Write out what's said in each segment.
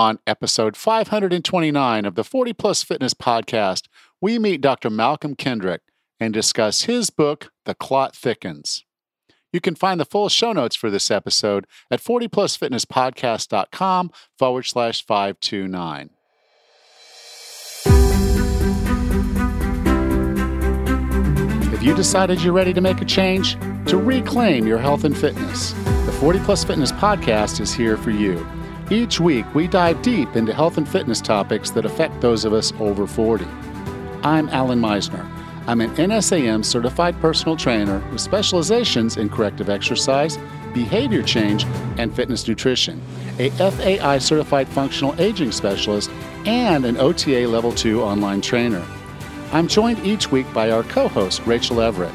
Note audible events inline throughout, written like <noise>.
On episode 529 of the 40 Plus Fitness Podcast, we meet Dr. Malcolm Kendrick and discuss his book, The Clot Thickens. You can find the full show notes for this episode at 40plusfitnesspodcast.com forward slash 529. If you decided you're ready to make a change? To reclaim your health and fitness? The 40 Plus Fitness Podcast is here for you. Each week, we dive deep into health and fitness topics that affect those of us over 40. I'm Alan Meisner. I'm an NASM certified personal trainer with specializations in corrective exercise, behavior change, and fitness nutrition, a FAI certified functional aging specialist, and an OTA Level 2 online trainer. I'm joined each week by our co host, Rachel Everett.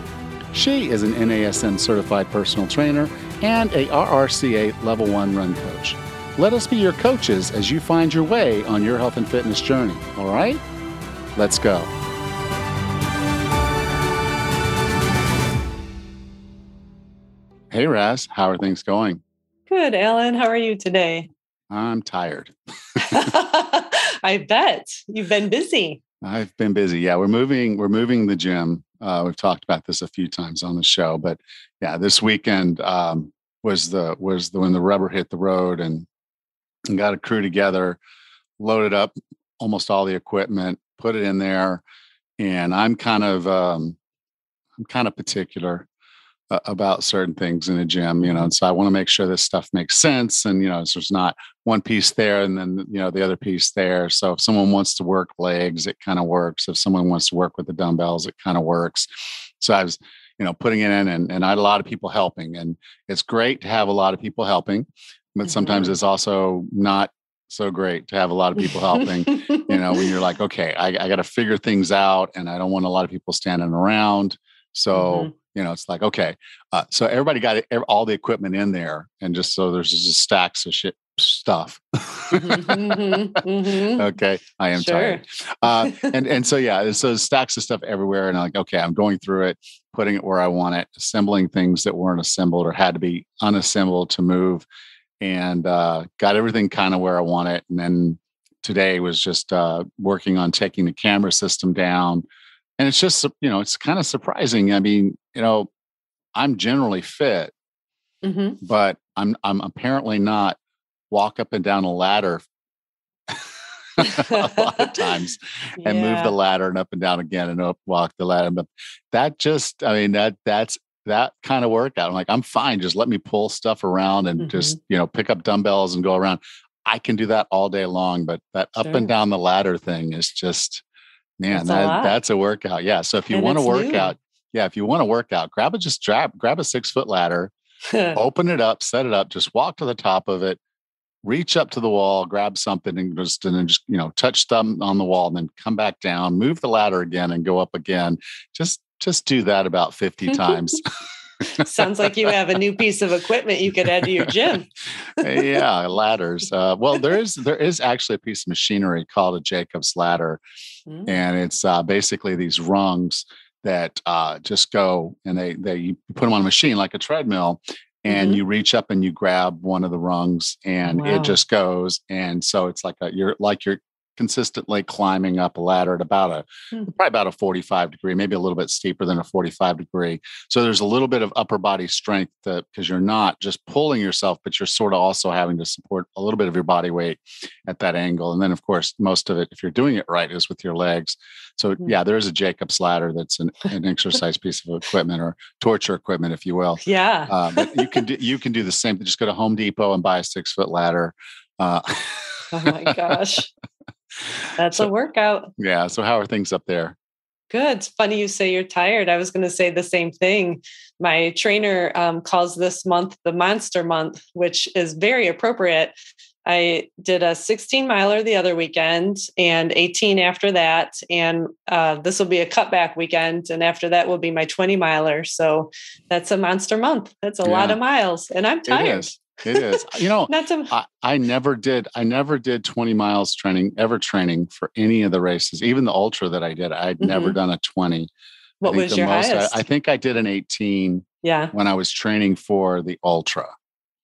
She is an NASM certified personal trainer and a RRCA Level 1 run coach. Let us be your coaches as you find your way on your health and fitness journey, all right? Let's go. Hey, Raz, how are things going? Good, Alan. How are you today? I'm tired. <laughs> <laughs> I bet you've been busy. I've been busy. Yeah, we're moving. We're moving the gym. Uh, we've talked about this a few times on the show, but yeah, this weekend um, was the was the when the rubber hit the road, and and got a crew together, loaded up almost all the equipment, put it in there, and I'm kind of um, I'm kind of particular uh, about certain things in a gym, you know, and so I want to make sure this stuff makes sense, and you know, so there's not one piece there and then you know the other piece there. So if someone wants to work legs, it kind of works. If someone wants to work with the dumbbells, it kind of works. So I was you know putting it in and, and i had a lot of people helping and it's great to have a lot of people helping but sometimes mm-hmm. it's also not so great to have a lot of people helping you know when you're like <laughs> okay i, I got to figure things out and i don't want a lot of people standing around so mm-hmm. you know it's like okay uh, so everybody got all the equipment in there and just so there's just stacks of shit stuff mm-hmm, mm-hmm. okay i am sure. tired uh, <laughs> and and so yeah so stacks of stuff everywhere and I'm like okay i'm going through it putting it where i want it assembling things that weren't assembled or had to be unassembled to move and uh, got everything kind of where I want it. And then today was just uh, working on taking the camera system down. And it's just, you know, it's kind of surprising. I mean, you know, I'm generally fit, mm-hmm. but I'm I'm apparently not walk up and down a ladder <laughs> a lot of <laughs> times and yeah. move the ladder and up and down again and up walk the ladder. But that just, I mean, that that's that kind of workout. I'm like, I'm fine. Just let me pull stuff around and mm-hmm. just, you know, pick up dumbbells and go around. I can do that all day long, but that up and down the ladder thing is just, man, that's, that, a that's a workout. Yeah. So if you want to work new. out, yeah, if you want to work out, grab a just grab, grab a six foot ladder, <laughs> open it up, set it up, just walk to the top of it, reach up to the wall, grab something and just and then just, you know, touch them on the wall and then come back down, move the ladder again and go up again. Just just do that about 50 times. <laughs> Sounds like you have a new piece of equipment you could add to your gym. <laughs> yeah, ladders. Uh, well, there is there is actually a piece of machinery called a Jacob's ladder, mm. and it's uh, basically these rungs that uh, just go and they they you put them on a machine like a treadmill, and mm-hmm. you reach up and you grab one of the rungs and wow. it just goes and so it's like a you're like you're consistently climbing up a ladder at about a mm. probably about a 45 degree maybe a little bit steeper than a 45 degree. So there's a little bit of upper body strength because you're not just pulling yourself but you're sort of also having to support a little bit of your body weight at that angle. And then of course most of it if you're doing it right is with your legs. So mm. yeah there is a jacob's ladder that's an, an exercise piece of equipment or torture equipment if you will. Yeah. Uh, you can do you can do the same just go to home depot and buy a six foot ladder uh, <laughs> oh my gosh that's so, a workout. Yeah. So how are things up there? Good. It's funny you say you're tired. I was going to say the same thing. My trainer um, calls this month the monster month, which is very appropriate. I did a 16 miler the other weekend and 18 after that. And uh, this will be a cutback weekend. And after that will be my 20 miler. So that's a monster month. That's a yeah. lot of miles. And I'm tired. It is. You know, Not to... I, I never did. I never did 20 miles training, ever training for any of the races, even the ultra that I did. I'd mm-hmm. never done a 20. What was your most, highest? I, I, think I did an 18. Yeah. When I was training for the ultra.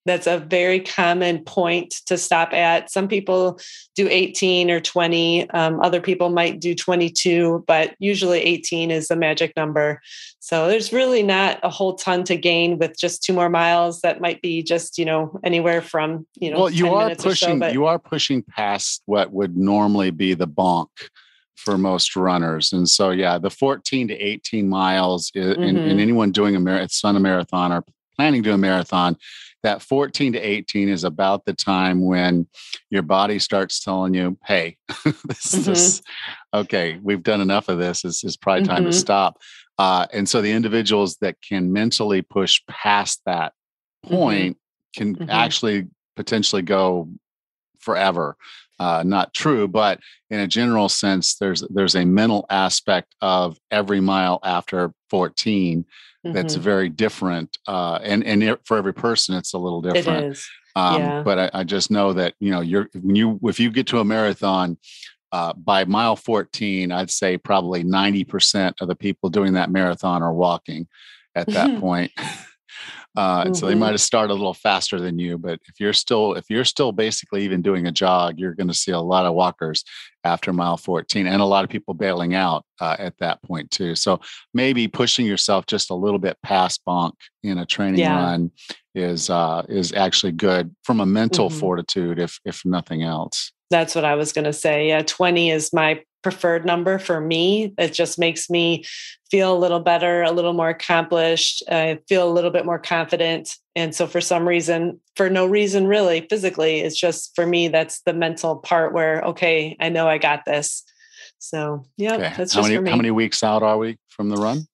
That's a very common point to stop at. Some people do 18 or 20. Um, other people might do 22, but usually 18 is the magic number. So there's really not a whole ton to gain with just two more miles. That might be just you know anywhere from you know. Well, you are pushing. So, you are pushing past what would normally be the bonk for most runners. And so, yeah, the 14 to 18 miles, mm-hmm. and, and, anyone doing a marathon, a marathon or planning to do a marathon, that 14 to 18 is about the time when your body starts telling you, hey, <laughs> this, mm-hmm. this, okay, we've done enough of this. It's, it's probably time mm-hmm. to stop. Uh, and so the individuals that can mentally push past that mm-hmm. point can mm-hmm. actually potentially go forever. Uh, not true, but in a general sense, there's there's a mental aspect of every mile after 14 mm-hmm. that's very different, uh, and and it, for every person, it's a little different. It is. Um, yeah. But I, I, just know that you know you're when you if you get to a marathon. Uh, by mile 14, I'd say probably 90% of the people doing that marathon are walking at that <laughs> point. Uh, and mm-hmm. so they mm-hmm. might have started a little faster than you, but if you're still if you're still basically even doing a jog, you're going to see a lot of walkers after mile 14, and a lot of people bailing out uh, at that point too. So maybe pushing yourself just a little bit past bonk in a training yeah. run is uh, is actually good from a mental mm-hmm. fortitude, if if nothing else. That's what I was going to say. Yeah, 20 is my preferred number for me. It just makes me feel a little better, a little more accomplished. I feel a little bit more confident. And so, for some reason, for no reason really, physically, it's just for me, that's the mental part where, okay, I know I got this. So, yeah, okay. that's how just many, for me. How many weeks out are we from the run?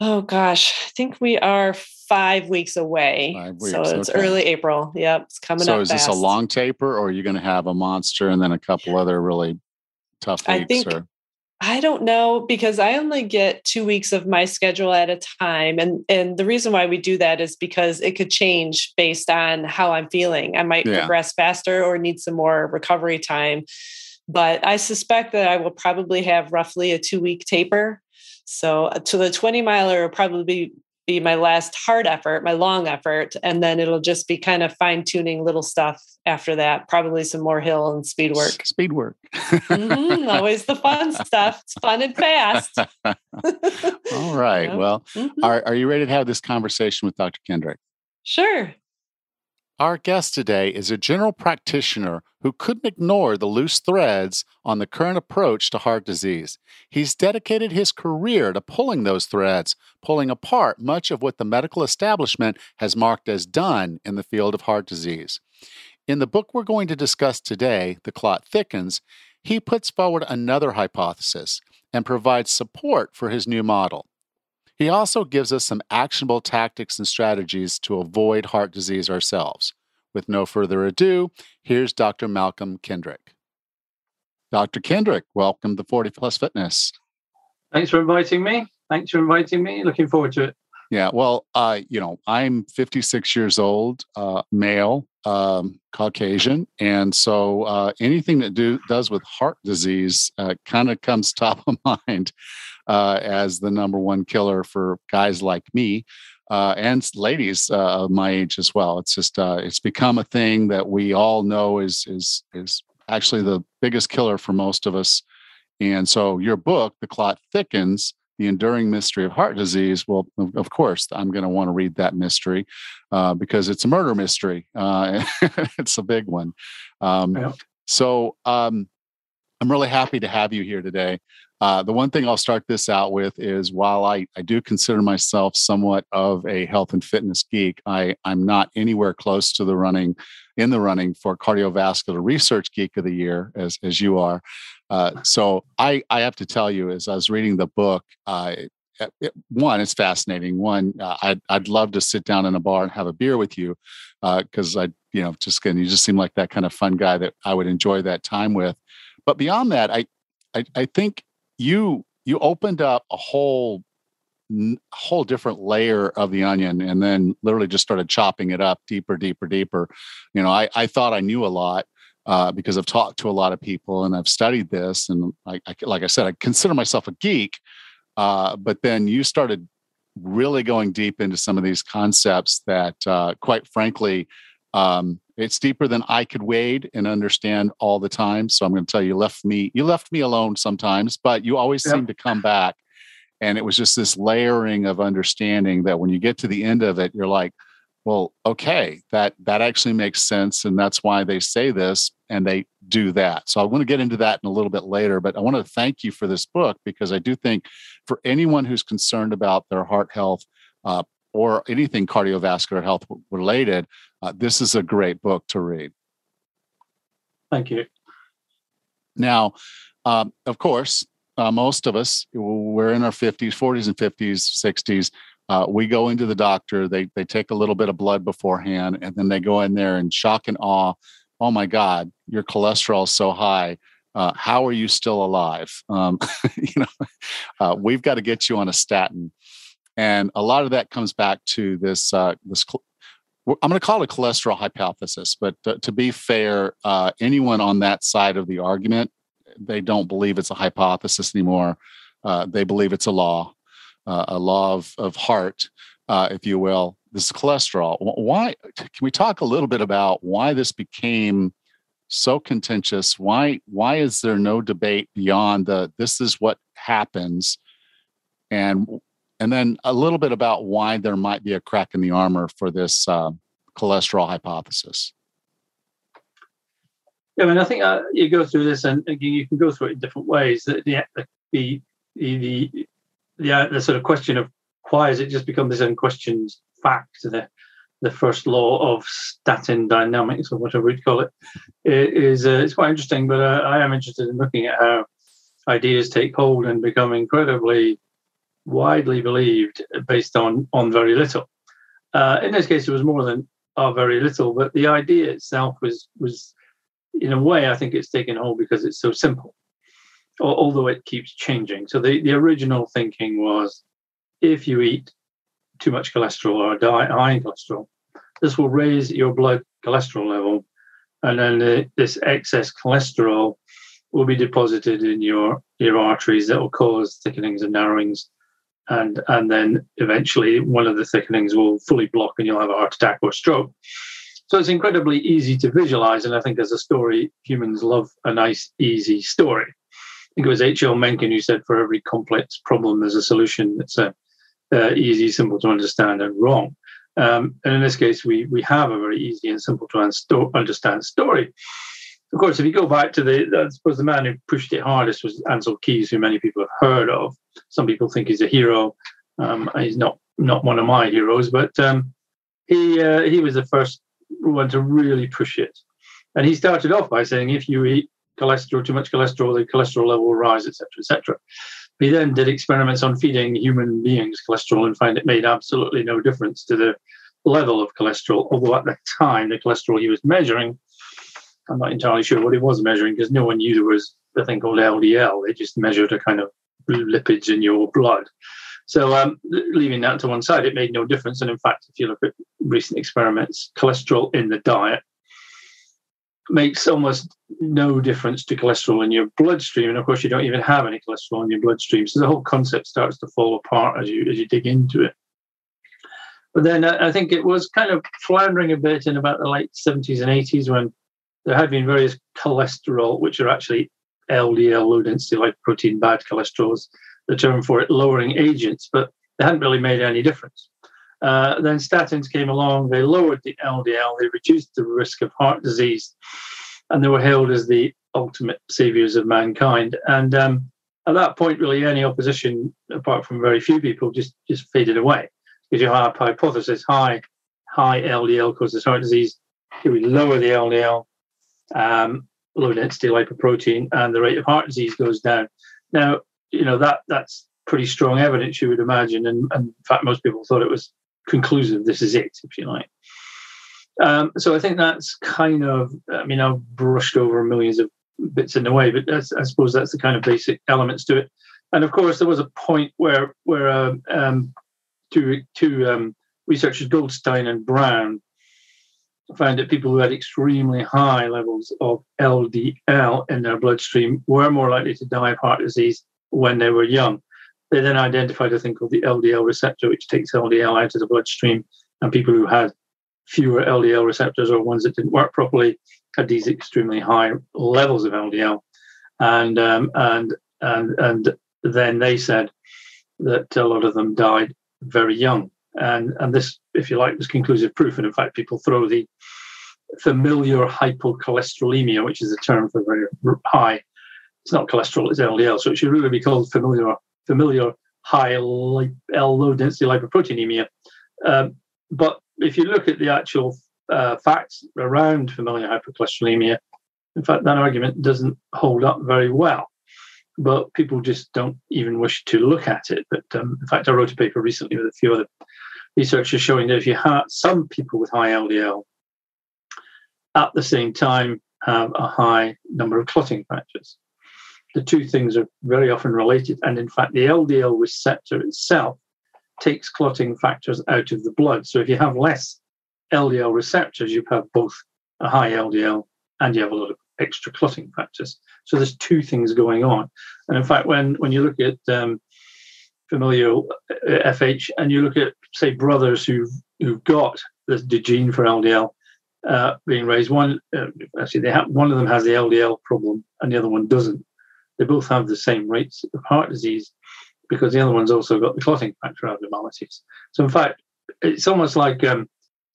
Oh, gosh. I think we are five weeks away. Five weeks, so it's okay. early April. Yep. It's coming so up. So, is fast. this a long taper or are you going to have a monster and then a couple other really tough weeks? I think or? I don't know because I only get two weeks of my schedule at a time. And and the reason why we do that is because it could change based on how I'm feeling. I might yeah. progress faster or need some more recovery time. But I suspect that I will probably have roughly a two week taper. So uh, to the 20 miler will probably be my last hard effort, my long effort, and then it'll just be kind of fine tuning little stuff after that. Probably some more hill and speed work. Speed work, mm-hmm, always the fun <laughs> stuff. It's fun and fast. <laughs> All <laughs> right. Well, mm-hmm. are are you ready to have this conversation with Dr. Kendrick? Sure. Our guest today is a general practitioner who couldn't ignore the loose threads on the current approach to heart disease. He's dedicated his career to pulling those threads, pulling apart much of what the medical establishment has marked as done in the field of heart disease. In the book we're going to discuss today, The Clot Thickens, he puts forward another hypothesis and provides support for his new model. He also gives us some actionable tactics and strategies to avoid heart disease ourselves. With no further ado, here's Dr. Malcolm Kendrick. Dr. Kendrick, welcome to 40 Plus Fitness. Thanks for inviting me. Thanks for inviting me. Looking forward to it. Yeah, well, uh, you know, I'm 56 years old, uh, male, um, Caucasian, and so uh, anything that do does with heart disease uh, kind of comes <laughs> top of mind uh, as the number one killer for guys like me uh, and ladies uh, of my age as well. It's just uh, it's become a thing that we all know is is is actually the biggest killer for most of us. And so your book, The Clot Thickens, the enduring mystery of heart disease. Well, of course, I'm going to want to read that mystery uh, because it's a murder mystery. Uh, <laughs> it's a big one. Um, yeah. So um, I'm really happy to have you here today. Uh, the one thing I'll start this out with is while I, I do consider myself somewhat of a health and fitness geek, I, I'm not anywhere close to the running in the running for cardiovascular research geek of the year as, as you are. Uh, so I, I have to tell you, as I was reading the book, it, one, it's fascinating. One, uh, I'd, I'd love to sit down in a bar and have a beer with you because uh, I, you know, just you just seem like that kind of fun guy that I would enjoy that time with. But beyond that, I, I, I think you you opened up a whole whole different layer of the onion and then literally just started chopping it up deeper deeper deeper. You know i, I thought i knew a lot uh, because i've talked to a lot of people and i've studied this and I, I like i said i consider myself a geek uh, but then you started really going deep into some of these concepts that uh, quite frankly Um, it's deeper than I could wade and understand all the time. So I'm going to tell you, you left me, you left me alone sometimes, but you always yep. seem to come back. And it was just this layering of understanding that when you get to the end of it, you're like, well, okay, that that actually makes sense, and that's why they say this and they do that. So I want to get into that in a little bit later, but I want to thank you for this book because I do think for anyone who's concerned about their heart health uh, or anything cardiovascular health related, uh, this is a great book to read. Thank you. Now, um, of course, uh, most of us, we're in our 50s, 40s, and 50s, 60s. Uh, we go into the doctor, they, they take a little bit of blood beforehand, and then they go in there and shock and awe. Oh my God, your cholesterol is so high. Uh, how are you still alive? Um, <laughs> you know, uh, we've got to get you on a statin, and a lot of that comes back to this uh, this I'm going to call it a cholesterol hypothesis, but to, to be fair, uh, anyone on that side of the argument, they don't believe it's a hypothesis anymore. Uh, they believe it's a law, uh, a law of, of heart, uh, if you will. This is cholesterol. Why? Can we talk a little bit about why this became so contentious? Why? Why is there no debate beyond the this is what happens, and and then a little bit about why there might be a crack in the armor for this uh, cholesterol hypothesis. Yeah, I mean, I think uh, you go through this, and again, you can go through it in different ways. The the the the, the, the, uh, the sort of question of why has it just become this unquestioned fact? The the first law of statin dynamics, or whatever we'd call it, is uh, it's quite interesting. But uh, I am interested in looking at how ideas take hold and become incredibly widely believed based on on very little. Uh, in this case, it was more than uh, very little, but the idea itself was was in a way I think it's taken hold because it's so simple, although it keeps changing. So the, the original thinking was if you eat too much cholesterol or diet high in cholesterol, this will raise your blood cholesterol level, and then the, this excess cholesterol will be deposited in your your arteries that will cause thickenings and narrowings and and then eventually one of the thickenings will fully block and you'll have a heart attack or stroke. So it's incredibly easy to visualize, and I think as a story, humans love a nice, easy story. I think it was H.L. Mencken who said, "For every complex problem, there's a solution that's a, uh, easy, simple to understand, and wrong." Um, and in this case, we we have a very easy and simple to understand story. Of course, if you go back to the, I suppose the man who pushed it hardest was Ancel Keys, who many people have heard of. Some people think he's a hero. Um, he's not not one of my heroes, but um, he uh, he was the first one to really push it. And he started off by saying, if you eat cholesterol, too much cholesterol, the cholesterol level will rise, etc., etc. He then did experiments on feeding human beings cholesterol and found it made absolutely no difference to the level of cholesterol. Although at the time, the cholesterol he was measuring I'm not entirely sure what it was measuring because no one knew there was a thing called LDL. They just measured a kind of lipids in your blood. So, um, leaving that to one side, it made no difference. And in fact, if you look at recent experiments, cholesterol in the diet makes almost no difference to cholesterol in your bloodstream. And of course, you don't even have any cholesterol in your bloodstream. So the whole concept starts to fall apart as you as you dig into it. But then uh, I think it was kind of floundering a bit in about the late 70s and 80s when there had been various cholesterol, which are actually LDL, low density lipoprotein bad cholesterols, the term for it, lowering agents, but they hadn't really made any difference. Uh, then statins came along, they lowered the LDL, they reduced the risk of heart disease, and they were hailed as the ultimate saviors of mankind. And um, at that point, really, any opposition, apart from very few people, just, just faded away. Because your hypothesis, high, high LDL causes heart disease, if we lower the LDL, um, low density lipoprotein, and the rate of heart disease goes down. Now, you know that that's pretty strong evidence, you would imagine, and, and in fact, most people thought it was conclusive. This is it, if you like. Um, so I think that's kind of, I mean, I've brushed over millions of bits in the way, but I suppose that's the kind of basic elements to it. And of course, there was a point where where uh, um, two two um, researchers, Goldstein and Brown, found that people who had extremely high levels of LDL in their bloodstream were more likely to die of heart disease when they were young. They then identified a thing called the LDL receptor, which takes LDL out of the bloodstream, and people who had fewer LDL receptors or ones that didn't work properly had these extremely high levels of LDL, and um, and and and then they said that a lot of them died very young, and and this, if you like, was conclusive proof. And in fact, people throw the familiar hypercholesterolemia, which is a term for very high. It's not cholesterol; it's LDL. So it should really be called familiar, familial high L low density lipoproteinemia. Um, but if you look at the actual uh, facts around familial hypercholesterolemia, in fact, that argument doesn't hold up very well. But people just don't even wish to look at it. But um, in fact, I wrote a paper recently with a few other researchers showing that if you have some people with high LDL at the same time have a high number of clotting factors, the two things are very often related. And in fact, the LDL receptor itself takes clotting factors out of the blood. So if you have less LDL receptors, you have both a high LDL and you have a lot of extra clotting factors. So there's two things going on. And in fact, when, when you look at um, familial uh, FH and you look at, say, brothers who've, who've got the, the gene for LDL uh, being raised, one uh, actually they have, one of them has the LDL problem and the other one doesn't. They both have the same rates of heart disease because the other one's also got the clotting factor abnormalities. So in fact, it's almost like um,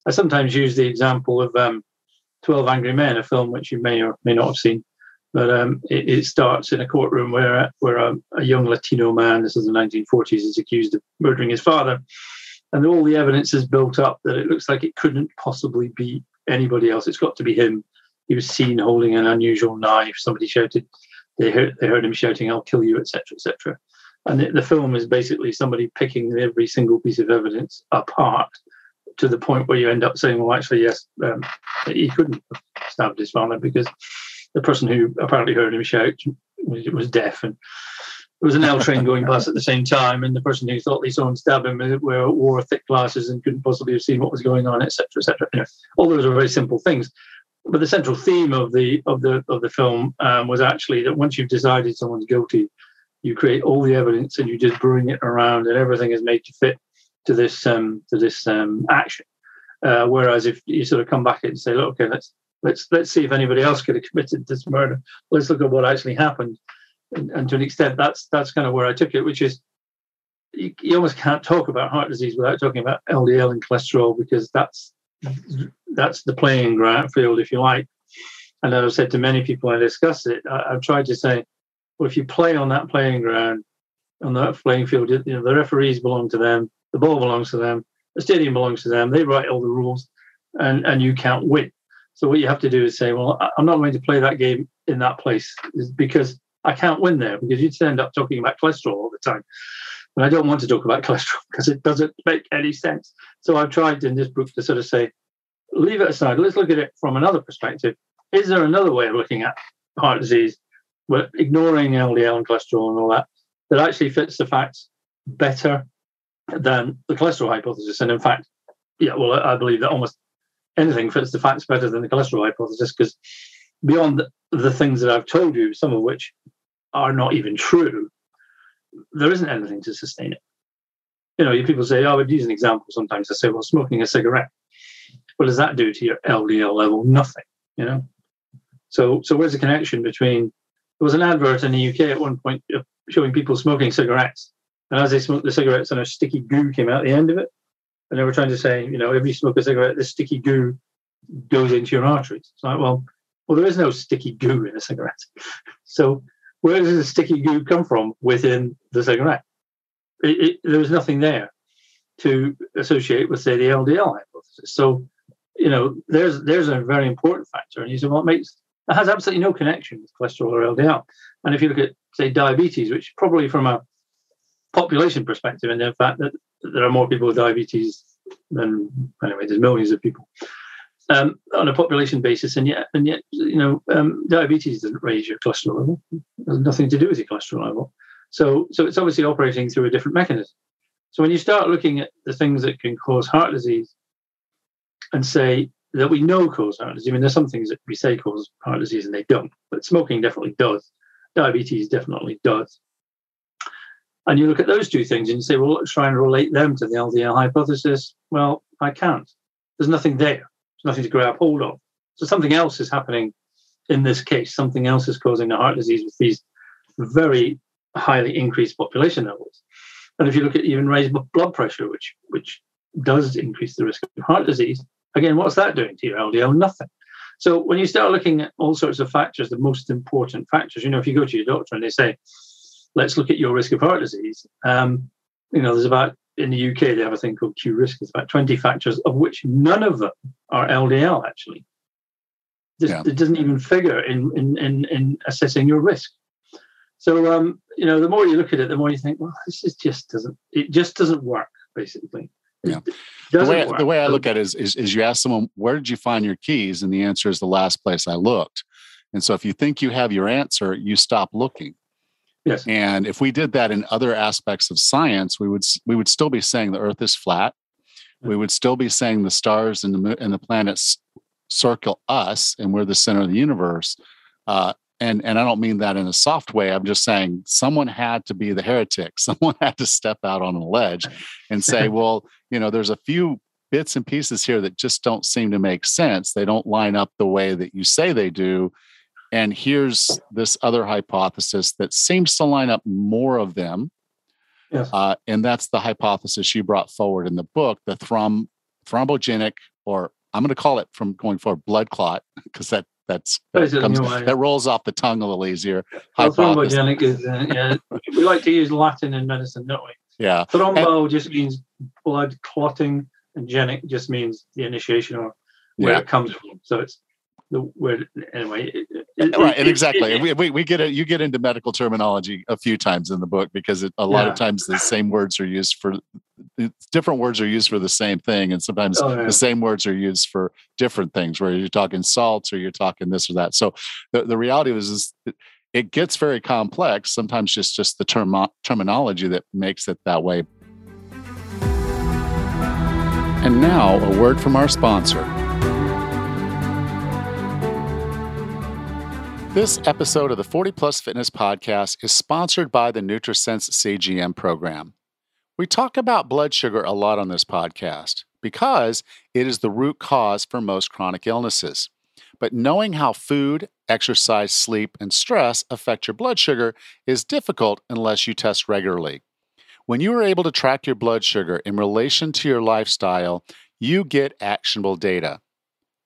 I sometimes use the example of um, 12 Angry Men, a film which you may or may not have seen. But um, it, it, starts in a courtroom where, where a, a, young Latino man, this is the 1940s, is accused of murdering his father. And all the evidence is built up that it looks like it couldn't possibly be anybody else. It's got to be him. He was seen holding an unusual knife. Somebody shouted, they heard, they heard him shouting, I'll kill you, etc., etc. And the, the film is basically somebody picking every single piece of evidence apart to the point where you end up saying, well, actually, yes, um, he couldn't have stabbed his father because the person who apparently heard him shout was, deaf and there was an L train going past at the same time, and the person who thought they saw him stab him wore thick glasses and couldn't possibly have seen what was going on, etc., etc. You know, all those are very simple things. But the central theme of the of the of the film um, was actually that once you've decided someone's guilty, you create all the evidence and you just bring it around, and everything is made to fit to this um, to this um, action. Uh, whereas if you sort of come back and say, look, okay, let's let's let's see if anybody else could have committed this murder. Let's look at what actually happened, and, and to an extent, that's that's kind of where I took it, which is you, you, almost can't talk about heart disease without talking about LDL and cholesterol because that's that's the playing ground field, if you like. And as I've said to many people when I discuss it, I, I've tried to say, well, if you play on that playing ground, on that playing field, you know, the referees belong to them, the ball belongs to them, the stadium belongs to them, they write all the rules, and, and you can't win. So what you have to do is say, well, I'm not going to play that game in that place because I can't win there because you'd end up talking about cholesterol all the time. And I don't want to talk about <laughs> cholesterol because it doesn't make any sense. So I've tried in this book to sort of say, leave it aside. Let's look at it from another perspective. Is there another way of looking at heart disease, but ignoring LDL and cholesterol and all that, that actually fits the facts better than the cholesterol hypothesis? And in fact, yeah, well, I believe that almost anything fits the facts better than the cholesterol hypothesis because beyond the things that I've told you, some of which are not even true, there isn't anything to sustain it. You know, people say, oh, I would use an example sometimes. I say, well, smoking a cigarette. What does that do to your LDL level? Nothing, you know? So, so where's the connection between, there was an advert in the UK at one point showing people smoking cigarettes. And as they smoked the cigarettes, and a sticky goo came out the end of it. And they were trying to say, you know, if you smoke a cigarette, this sticky goo goes into your arteries. It's like, well, well, there is no sticky goo in a cigarette. <laughs> So where does the sticky goo come from within the cigarette? It, it, nothing there to associate with, say, the LDL hypothesis. So, you know, there's there's a very important factor. And you say, well, it makes it has absolutely no connection with cholesterol or LDL. And if you look at, say, diabetes, which probably from a population perspective, and the fact that there are more people with diabetes than anyway, there's millions of people um, on a population basis, and yet, and yet, you know, um, diabetes doesn't raise your cholesterol level. It has nothing to do with your cholesterol level. So, so it's obviously operating through a different mechanism. So when you start looking at the things that can cause heart disease, and say that we know cause heart disease, I mean, there's some things that we say cause heart disease and they don't, but smoking definitely does. Diabetes definitely does. And you look at those two things and you say, well, let's try and relate them to the LDL hypothesis. Well, I can't there's nothing there. There's nothing to grab hold of. So something else is happening in this case. Something else is causing the heart disease with these very highly increased population levels. And if you look at even raised blood pressure, which which does increase the risk of heart disease, again, what's that doing to your LDL? Nothing. So when you start looking at all sorts of factors, the most important factors, you know, if you go to your doctor and they say, let's look at your risk of heart disease, um, you know, there's about in the UK they have a thing called QRISK. It's about 20 factors, of which none of them are LDL actually. This, yeah. It doesn't even figure in, in, in, in assessing your risk. So um, you know, the more you look at it, the more you think, well, this is just doesn't it just doesn't work, basically. Yeah. The way, work. the way I look at it is, is, is you ask someone, where did you find your keys? And the answer is the last place I looked. And so if you think you have your answer, you stop looking. Yes. And if we did that in other aspects of science, we would we would still be saying the Earth is flat. We would still be saying the stars and the and the planets circle us, and we're the center of the universe. Uh, and and I don't mean that in a soft way. I'm just saying someone had to be the heretic. <laughs> Someone had to step out on a ledge and say, <laughs> well, you know, there's a few bits and pieces here that just don't seem to make sense. They don't line up the way that you say they do. And here's this other hypothesis that seems to line up more of them. Yes. Uh, and that's the hypothesis you brought forward in the book, the throm- thrombogenic, or I'm going to call it from going forward blood clot, <laughs> because that that's that, comes, that, rolls off the tongue a little easier. Well, thrombogenic is uh, yeah. we like to use Latin in medicine, don't we? Yeah. Thrombo and, just means blood clotting, and genic just means the initiation or where yeah. it comes from. So it's the where anyway. It, it, right, and exactly. It, we, we, we get it. You get into medical terminology a few times in the book because a lot yeah. of times the same words are used for different words are used for the same thing, and sometimes oh, yeah. the same words are used for different things. Where you're talking salts or you're talking this or that. So the, the reality is, is it gets very complex. Sometimes just just the term terminology that makes it that way. And now a word from our sponsor. This episode of the 40 Plus Fitness Podcast is sponsored by the NutriSense CGM program. We talk about blood sugar a lot on this podcast because it is the root cause for most chronic illnesses. But knowing how food, exercise, sleep, and stress affect your blood sugar is difficult unless you test regularly. When you are able to track your blood sugar in relation to your lifestyle, you get actionable data.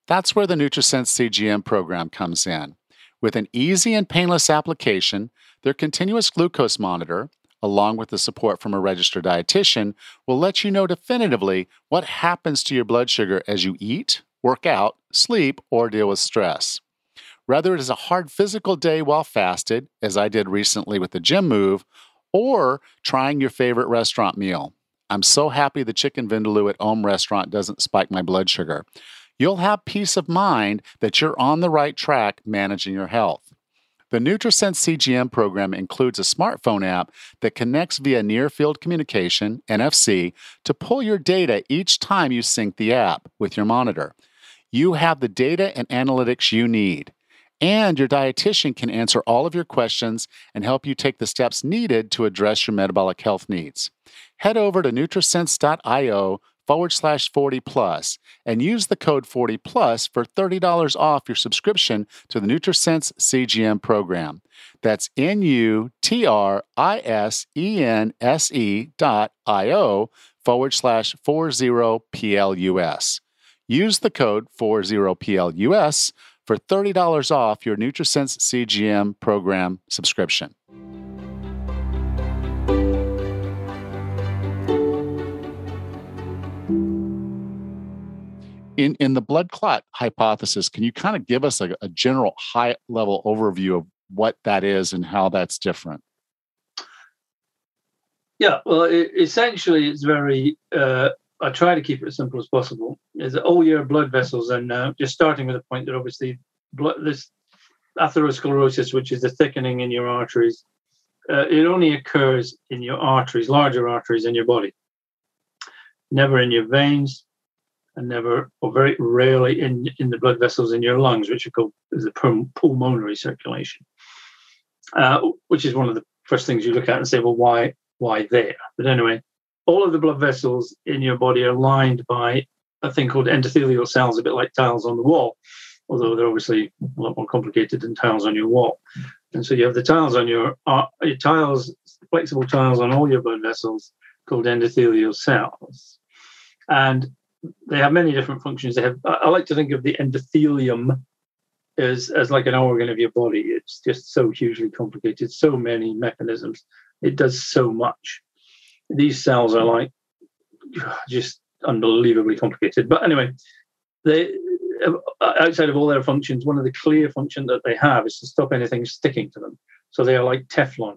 That's where the NutriSense CGM program comes in. With an easy and painless application, their continuous glucose monitor, along with the support from a registered dietitian, will let you know definitively what happens to your blood sugar as you eat, work out, sleep, or deal with stress. Whether it is a hard physical day while fasted, as I did recently with the gym move, or trying your favorite restaurant meal. I'm so happy the chicken vindaloo at Om restaurant doesn't spike my blood sugar you'll have peace of mind that you're on the right track managing your health. The NutriSense CGM program includes a smartphone app that connects via near field communication, NFC, to pull your data each time you sync the app with your monitor. You have the data and analytics you need. And your dietitian can answer all of your questions and help you take the steps needed to address your metabolic health needs. Head over to Nutrisense.io forward slash 40 plus and use the code 40 plus for $30 off your subscription to the NutriSense CGM program. That's N U T R I S E N S E dot I O forward slash 40 PLUS. Use the code 40 PLUS for $30 off your NutriSense CGM program subscription. In in the blood clot hypothesis can you kind of give us a, a general high level overview of what that is and how that's different? Yeah well it, essentially it's very uh, i try to keep it as simple as possible. Is all your blood vessels and uh, just starting with the point that obviously blood this atherosclerosis which is the thickening in your arteries uh, it only occurs in your arteries larger arteries in your body never in your veins and never or very rarely in, in the blood vessels in your lungs, which are called the pulmonary circulation, uh, which is one of the first things you look at and say, well, why why there? But anyway, all of the blood vessels in your body are lined by a thing called endothelial cells, a bit like tiles on the wall, although they're obviously a lot more complicated than tiles on your wall. And so you have the tiles on your, uh, your tiles, flexible tiles on all your blood vessels called endothelial cells. And they have many different functions. They have, I like to think of the endothelium as, as like an organ of your body. It's just so hugely complicated, so many mechanisms. It does so much. These cells are like <sighs> just unbelievably complicated. But anyway, they outside of all their functions, one of the clear functions that they have is to stop anything sticking to them. So they are like Teflon.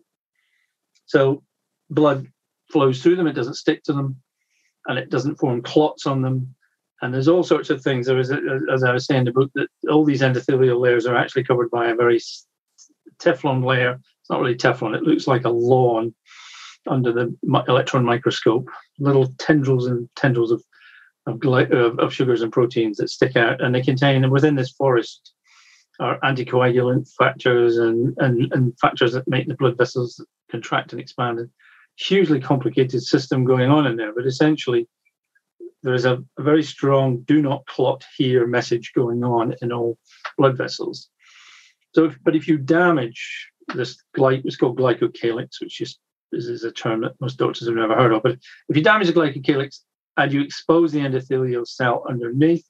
So blood flows through them, it doesn't stick to them, and it doesn't form clots on them. And there's all sorts of things. There is, uh, as I was saying in the book, that all these endothelial layers are actually covered by a very Teflon layer. It's not really Teflon, it looks like a lawn under the electron microscope, little tendrils and tendrils of of, of, of sugars and proteins that stick out, and they contain within this forest are anticoagulant factors and, and, and factors that make the blood vessels contract and expand. Hugely complicated system going on in there, but essentially there is a, a, very strong do not clot here message going on in all blood vessels. So, if, but if you damage this, gly- it's called glycocalyx, which is, is a term that most doctors have never heard of. But if you damage the glycocalyx and you expose the endothelial cell underneath,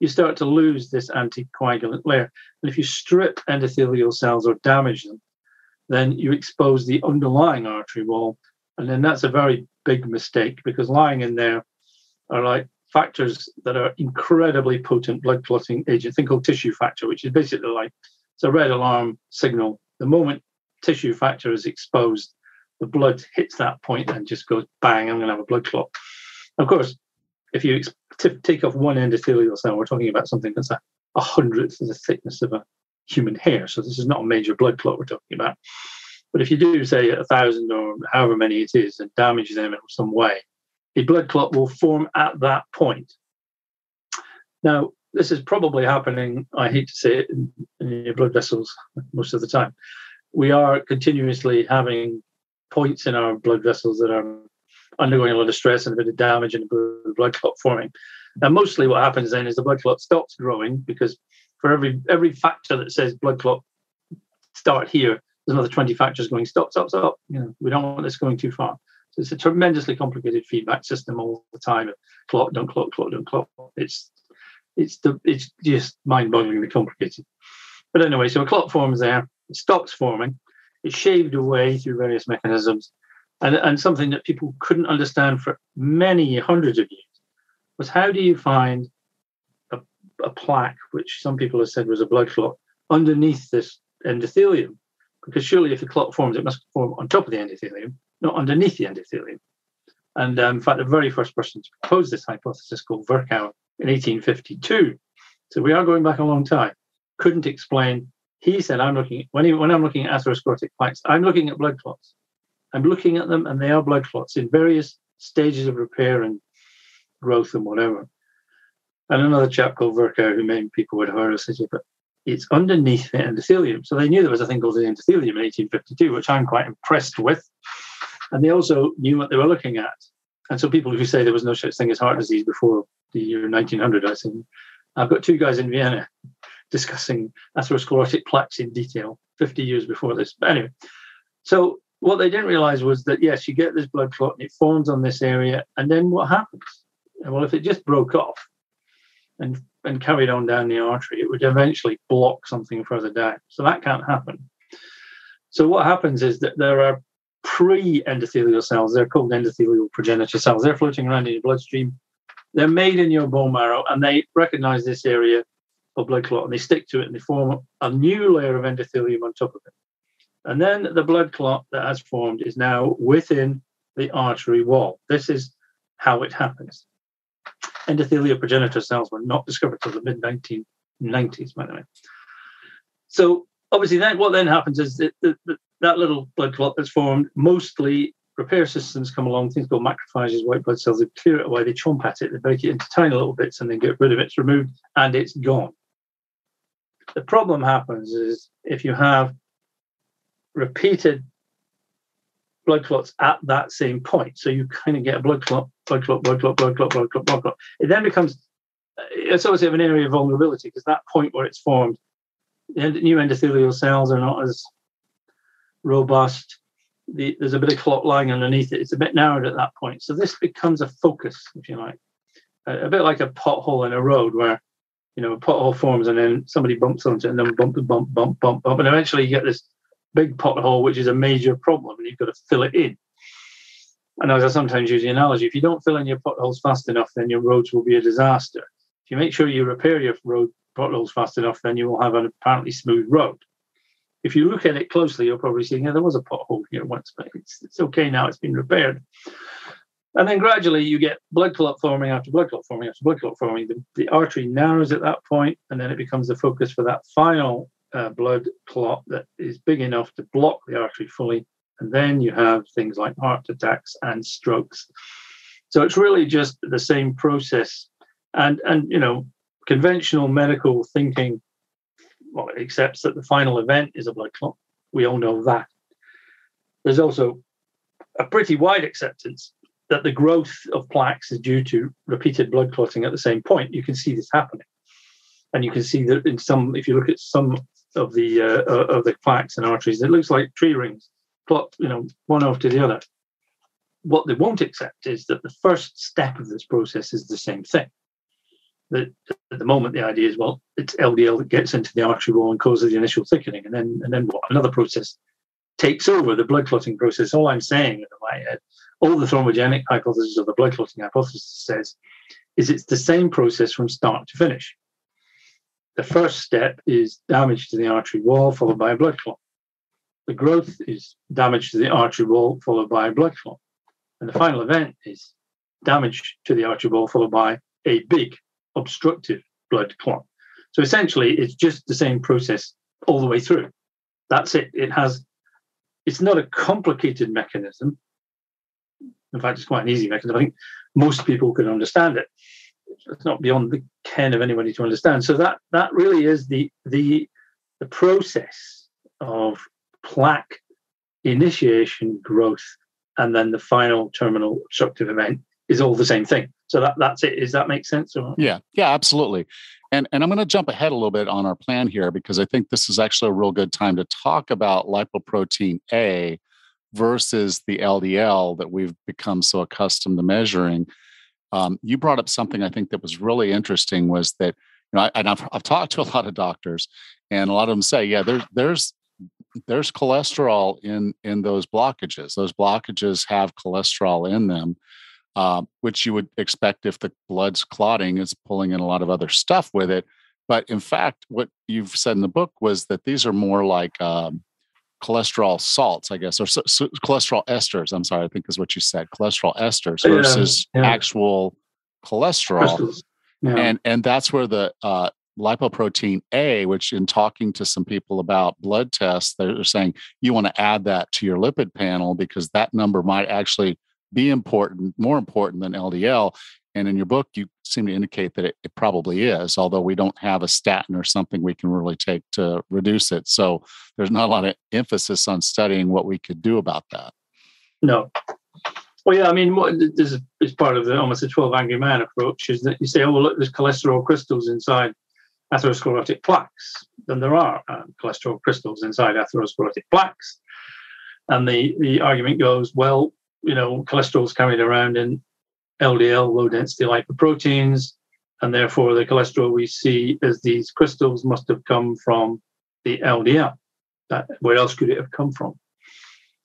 you start to lose this anticoagulant layer. And if you strip endothelial cells or damage them, then you expose the underlying artery wall. And then that's a very big mistake because lying in there are like factors that are incredibly potent blood clotting agent, thing called tissue factor, which is basically like it's a red alarm signal. The moment tissue factor is exposed, the blood hits that point and just goes bang, I'm going to have a blood clot. Of course, if you t- take off one endothelial cell, we're talking about something that's a, a hundredth of the thickness of a human hair. So this is not a major blood clot we're talking about. But if you do, say, a thousand or however many it is, and damage them in some way, a blood clot will form at that point. Now, this is probably happening, I hate to say it, in, your blood vessels most of the time. We are continuously having points in our blood vessels that are undergoing a lot of stress and a bit of damage and a blood clot forming. And mostly what happens then is the blood clot stops growing because for every every factor that says blood clot start here, there's another 20 factors going stop, stop, stop. You know, we don't want this going too far. So it's a tremendously complicated feedback system all the time. Clock, don't clock, clot, don't clock. It's it's the it's just mind-bogglingly complicated. But anyway, so a clot forms there, it stops forming, it's shaved away through various mechanisms, and, and something that people couldn't understand for many hundreds of years was how do you find a, a plaque, which some people have said was a blood clot, underneath this endothelium? Because surely if the clot forms, it must form on top of the endothelium, not underneath the endothelium. And um, in fact, the very first person to propose this hypothesis, called Virchow in 1852, so we are going back a long time, couldn't explain. He said, "I'm looking when, he, when I'm looking at atherosclerotic plaques, I'm looking at blood clots. I'm looking at them and they are blood clots in various stages of repair and growth and whatever. And another chap called Virchow, who many people would have heard of, says, but it's underneath the endothelium. So they knew there was a thing called the endothelium in 1852, which I'm quite impressed with. And they also knew what they were looking at. And so people who say there was no such thing as heart disease before the year 1900, I think, I've got two guys in Vienna <laughs> discussing atherosclerotic plaques in detail 50 years before this. But anyway, so what they didn't realize was that yes, you get this blood clot and it forms on this area, and then what happens? Well, if it just broke off and and carried on down the artery, it would eventually block something further down. So that can't happen. So what happens is that there are pre-endothelial cells. They're called endothelial progenitor cells. They're floating around in your bloodstream. They're made in your bone marrow, and they recognize this area of blood clot, and they stick to it, and they form a new layer of endothelium on top of it. And then the blood clot that has formed is now within the artery wall. This is how it happens. Endothelial progenitor cells were not discovered until the mid 1990s, by the way. So obviously, then what then happens is that, that, that little blood clot that's formed, mostly repair systems come along, things called macrophages, white blood cells, they clear it away, they chomp at it, they break it into tiny little bits and then get rid of it, it's removed, and it's gone. The problem happens is if you have repeated blood clots at that same point. So you kind of get a blood clot, blood clot, blood clot, blood clot, blood clot, blood clot. It then becomes uh, it's always an area of vulnerability because that point where it's formed, the new endothelial cells are not as robust. The, there's a bit of clot lying underneath it. It's a bit narrowed at that point. So this becomes a focus, if you like, a, a bit like a pothole in a road where, you know, a pothole forms and then somebody bumps onto it and then bump, bump, bump, bump, bump. And eventually you get this big pothole, which is a major problem and you've got to fill it in. And as I sometimes use the analogy, if you don't fill in your potholes fast enough, then your roads will be a disaster. If you make sure you repair your road potholes fast enough, then you will have an apparently smooth road. If you look at it closely, you'll probably see, yeah, there was a pothole here once, but it's, it's okay now, it's been repaired. And then gradually you get blood clot forming after blood clot forming after blood clot forming. The, the artery narrows at that point, and then it becomes the focus for that final uh, blood clot that is big enough to block the artery fully and then you have things like heart attacks and strokes. So it's really just the same process. And, and you know, conventional medical thinking, well, accepts that the final event is a blood clot. We all know that. There's also a pretty wide acceptance that the growth of plaques is due to repeated blood clotting at the same point. You can see this happening. And you can see that in some, if you look at some of the uh, of the plaques and arteries, it looks like tree rings but you know, one after the other. What they won't accept is that the first step of this process is the same thing. That at the moment the idea is well, it's LDL that gets into the artery wall and causes the initial thickening, and then and then what? Another process takes over the blood clotting process. All I'm saying in my head, all the thrombogenic hypothesis or the blood clotting hypothesis says is it's the same process from start to finish. The first step is damage to the artery wall, followed by a blood clot. The growth is damage to the artery wall, followed by a blood clot. And the final event is damage to the artery wall, followed by a big obstructive blood clot. So essentially, it's just the same process all the way through. That's it. It has, it's not a complicated mechanism. In fact, it's quite an easy mechanism. I think most people can understand it. It's not beyond the ken of anybody to understand. So that that really is the the the process of plaque initiation, growth, and then the final terminal obstructive event is all the same thing. So that, that's it. Does that make sense? Yeah, yeah, absolutely. And and I'm going to jump ahead a little bit on our plan here because I think this is actually a real good time to talk about lipoprotein A versus the LDL that we've become so accustomed to measuring. Um, you brought up something I think that was really interesting was that you know, I, and I've, I've talked to a <laughs> lot of doctors, and a lot of them say, yeah, there's there's there's cholesterol in in those blockages. Those blockages have cholesterol in them, uh, which you would expect if the blood's clotting, is pulling in a lot of other stuff with it. But in fact, what you've said in the book was that these are more like um, cholesterol salts, I guess, or so, so cholesterol esters. I'm sorry, I think is what you said. Cholesterol esters versus yeah, yeah. actual cholesterol. Yeah. And and that's where the uh, lipoprotein A, which in talking to some people about blood tests, they're saying you want to add that to your lipid panel because that number might actually be important, more important than LDL. And in your book, you seem to indicate that it, it, probably is, although we don't have a statin or something we can really take to reduce it. So there's not a lot of emphasis on studying what we could do about that. No. Well, yeah, I mean, what, this is part of the almost a 12 angry man approach is that you say, oh, well, look, there's cholesterol crystals inside atherosclerotic plaques than there are um, cholesterol crystals inside atherosclerotic plaques. And the, the argument goes, well, you know, cholesterol is carried around in LDL, low density lipoproteins, and therefore the cholesterol we see as these crystals must have come from the LDL. That, where else could it have come from?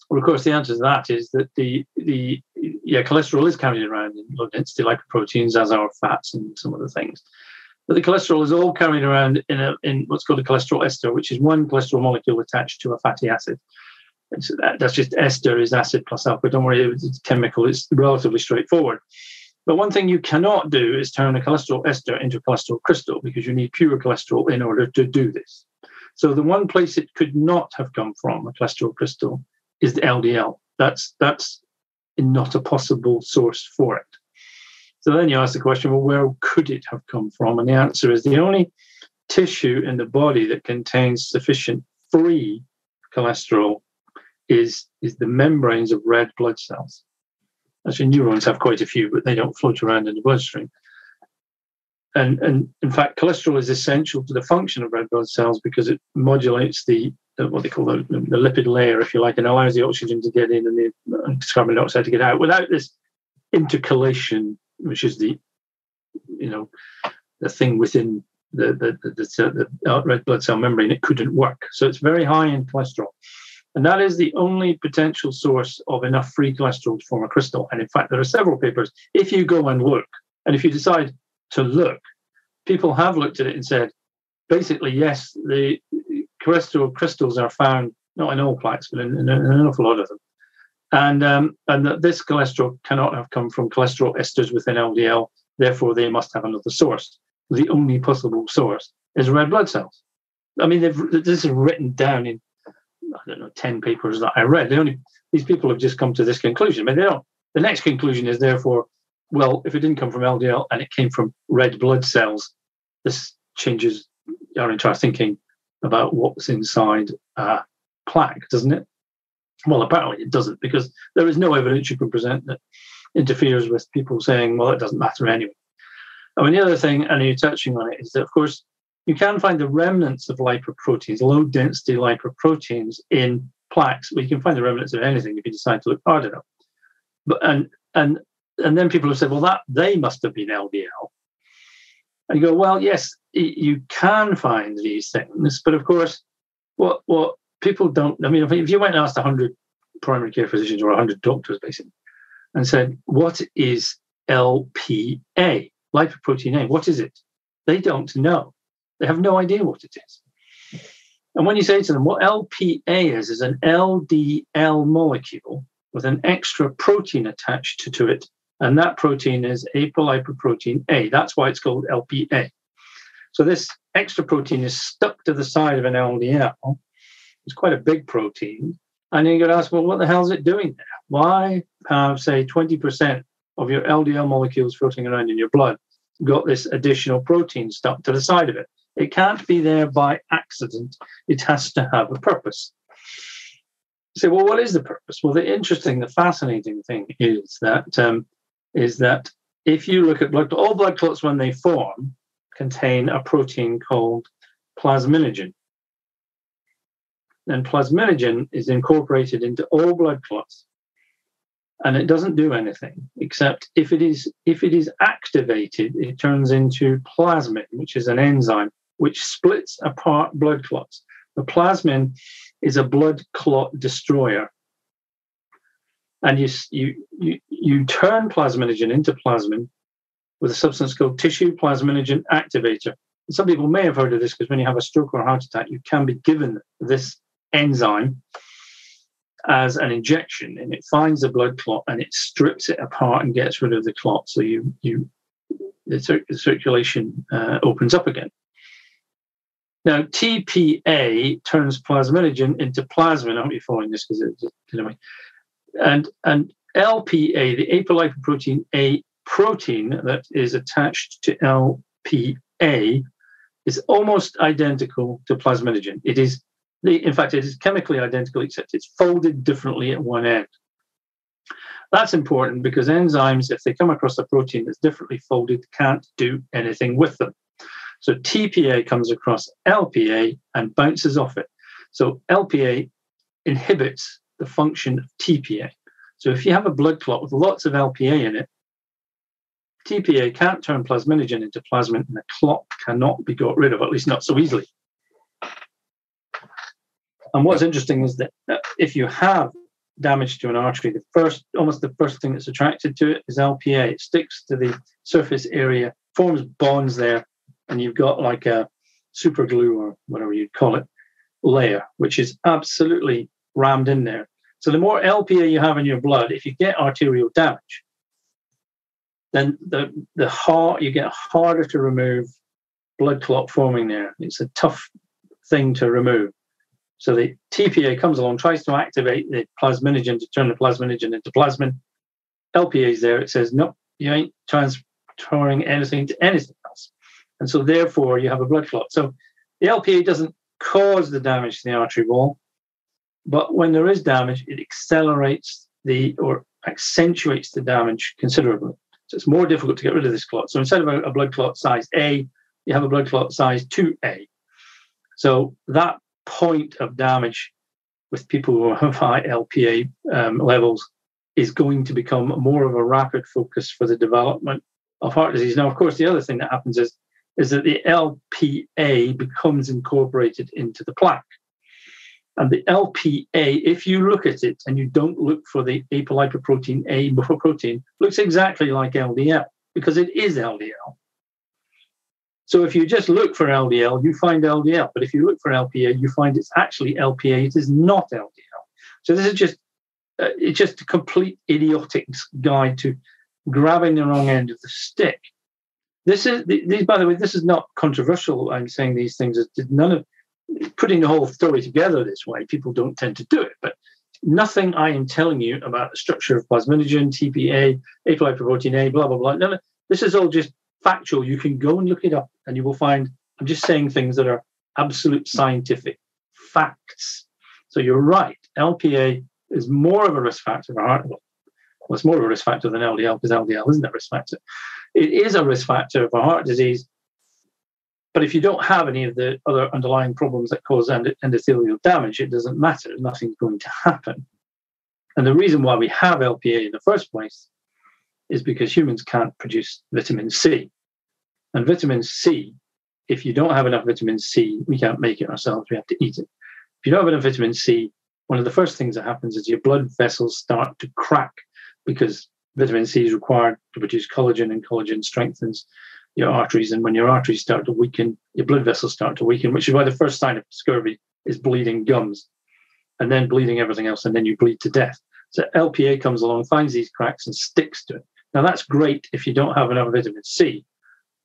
Well, of course, the answer to that is that the the yeah cholesterol is carried around in low density lipoproteins, as are fats and some other things. But the cholesterol is all carried around in, a, in what's called a cholesterol ester, which is one cholesterol molecule attached to a fatty acid. So that, that's just ester is acid plus alpha. Don't worry, it's chemical. It's relatively straightforward. But one thing you cannot do is turn a cholesterol ester into a cholesterol crystal because you need pure cholesterol in order to do this. So the one place it could not have come from, a cholesterol crystal, is the LDL. That's that's not a possible source for it. So then you ask the question, well, where could it have come from? And the answer is the only tissue in the body that contains sufficient free cholesterol is, is the membranes of red blood cells. Actually, neurons have quite a few, but they don't float around in the bloodstream. and, and in fact, cholesterol is essential to the function of red blood cells because it modulates the, the what they call the, the, lipid layer, if you like, and allows the oxygen to get in and the uh, carbon dioxide to get out. Without this intercalation, which is the you know the thing within the the, the, the uh, red blood cell membrane, it couldn't work. So it's very high in cholesterol. And that is the only potential source of enough free cholesterol to form a crystal. And in fact, there are several papers. If you go and look, and if you decide to look, people have looked at it and said, basically, yes, the cholesterol crystals are found not in all plaques, but in, in, an awful lot of them. And, um, and that this cholesterol cannot have come from cholesterol esters within LDL, therefore, they must have another source. The only possible source is red blood cells. I mean, this is written down in I don't know, 10 papers that I read. They only, these people have just come to this conclusion. Mean, they don't, the next conclusion is therefore, well, if it didn't come from LDL and it came from red blood cells, this changes our entire thinking about what's inside a plaque, doesn't it? Well, apparently it doesn't, because there is no evidence you can present that interferes with people saying, well, it doesn't matter anyway. I mean, the other thing, and you're touching on it, is that, of course, you can find the remnants of lipoproteins, low density lipoproteins in plaques. Well, you can find the remnants of anything if you decide to look hard enough. But and and and then people have said, well, that they must have been LDL. And you go, well, yes, you can find these things, but of course, what what people don't. I mean, if you went and asked hundred primary care physicians or hundred doctors, basically, and said, what is LPA, lipoprotein A? What is it? They don't know. They have no idea what it is. And when you say to them, what LPA is, is an LDL molecule with an extra protein attached to, to it. And that protein is apolipoprotein A. That's why it's called LPA. So this extra protein is stuck to the side of an LDL. It's quite a big protein. And then you to ask, well, what the hell is it doing there? Why have, say, 20% of your LDL molecules floating around in your blood got this additional protein stuck to the side of it? It can't be there by accident. It has to have a purpose. You say, well, what is the purpose? Well, the interesting, the fascinating thing is that um, is that if you look at blood, all blood clots when they form contain a protein called plasminogen. And plasminogen is incorporated into all blood clots and it doesn't do anything except if it is if it is activated it turns into plasmin which is an enzyme which splits apart blood clots. The plasmin is a blood clot destroyer. And you, you, you, you turn plasminogen into plasmin with a substance called tissue plasminogen activator. Some people may have heard of this because when you have a stroke or a heart attack, you can be given this enzyme as an injection and it finds a blood clot and it strips it apart and gets rid of the clot. So you, you the, cir- the circulation uh, opens up again. Now, TPA turns plasminogen into plasmin. I hope you're following this because it's anyway. And, and LPA, the apolipoprotein A protein that is attached to LPA, is almost identical to plasminogen. It is, in fact, it is chemically identical, except it's folded differently at one end. That's important because enzymes, if they come across a protein that's differently folded, can't do anything with them. So TPA comes across LPA and bounces off it. So LPA inhibits the function of TPA. So if you have a blood clot with lots of LPA in it, TPA can't turn plasminogen into plasmin and the clot cannot be got rid of, at least not so easily. And what's interesting is that uh, if you have damage to an artery, the first, almost the first thing that's attracted to it is LPA. It sticks to the surface area, forms bonds there, and you've got like a super glue or whatever you'd call it layer, which is absolutely rammed in there. So the more LPA you have in your blood, if you get arterial damage, then the the hard you get harder to remove blood clot forming there. It's a tough thing to remove. So the TPA comes along, tries to activate the plasminogen to turn the plasminogen into plasmin. LPA is there. It says, nope, you ain't transferring anything to anything and so therefore you have a blood clot. So the LPA doesn't cause the damage to the artery wall, but when there is damage, it accelerates the or accentuates the damage considerably. So it's more difficult to get rid of this clot. So instead of a, a blood clot size A, you have a blood clot size 2A. So that point of damage with people who have high LPA um, levels is going to become more of a rapid focus for the development of heart disease. Now, of course, the other thing that happens is, is that the LPA becomes incorporated into the plaque. And the LPA, if you look at it and you don't look for the apolipoprotein A protein, looks exactly like LDL because it is LDL. So if you just look for LDL, you find LDL. But if you look for LPA, you find it's actually LPA. It is not LDL. So this is just uh, it's just a complete idiotic guide to grabbing the wrong end of the stick. This is these, by the way, this is not controversial. I'm saying these things. None of putting the whole story together this way. People don't tend to do it, but nothing I am telling you about the structure of plasminogen, TPA, apolipoprotein A, blah blah blah. No, this is all just factual. You can go and look it up, and you will find. I'm just saying things that are absolute scientific facts. So you're right. LPA is more of a risk factor for heart. Well, it's more of a risk factor than LDL because LDL isn't a risk factor. It is a risk factor for heart disease. But if you don't have any of the other underlying problems that cause endothelial damage, it doesn't matter. Nothing's going to happen. And the reason why we have LPA in the first place is because humans can't produce vitamin C. And vitamin C, if you don't have enough vitamin C, we can't make it ourselves. We have to eat it. If you don't have enough vitamin C, one of the first things that happens is your blood vessels start to crack because vitamin C is required to produce collagen, and collagen strengthens your arteries. And when your arteries start to weaken, your blood vessels start to weaken, which is why the first sign of scurvy is bleeding gums and then bleeding everything else, and then you bleed to death. So LPA comes along, finds these cracks, and sticks to it. Now, that's great if you don't have enough vitamin C,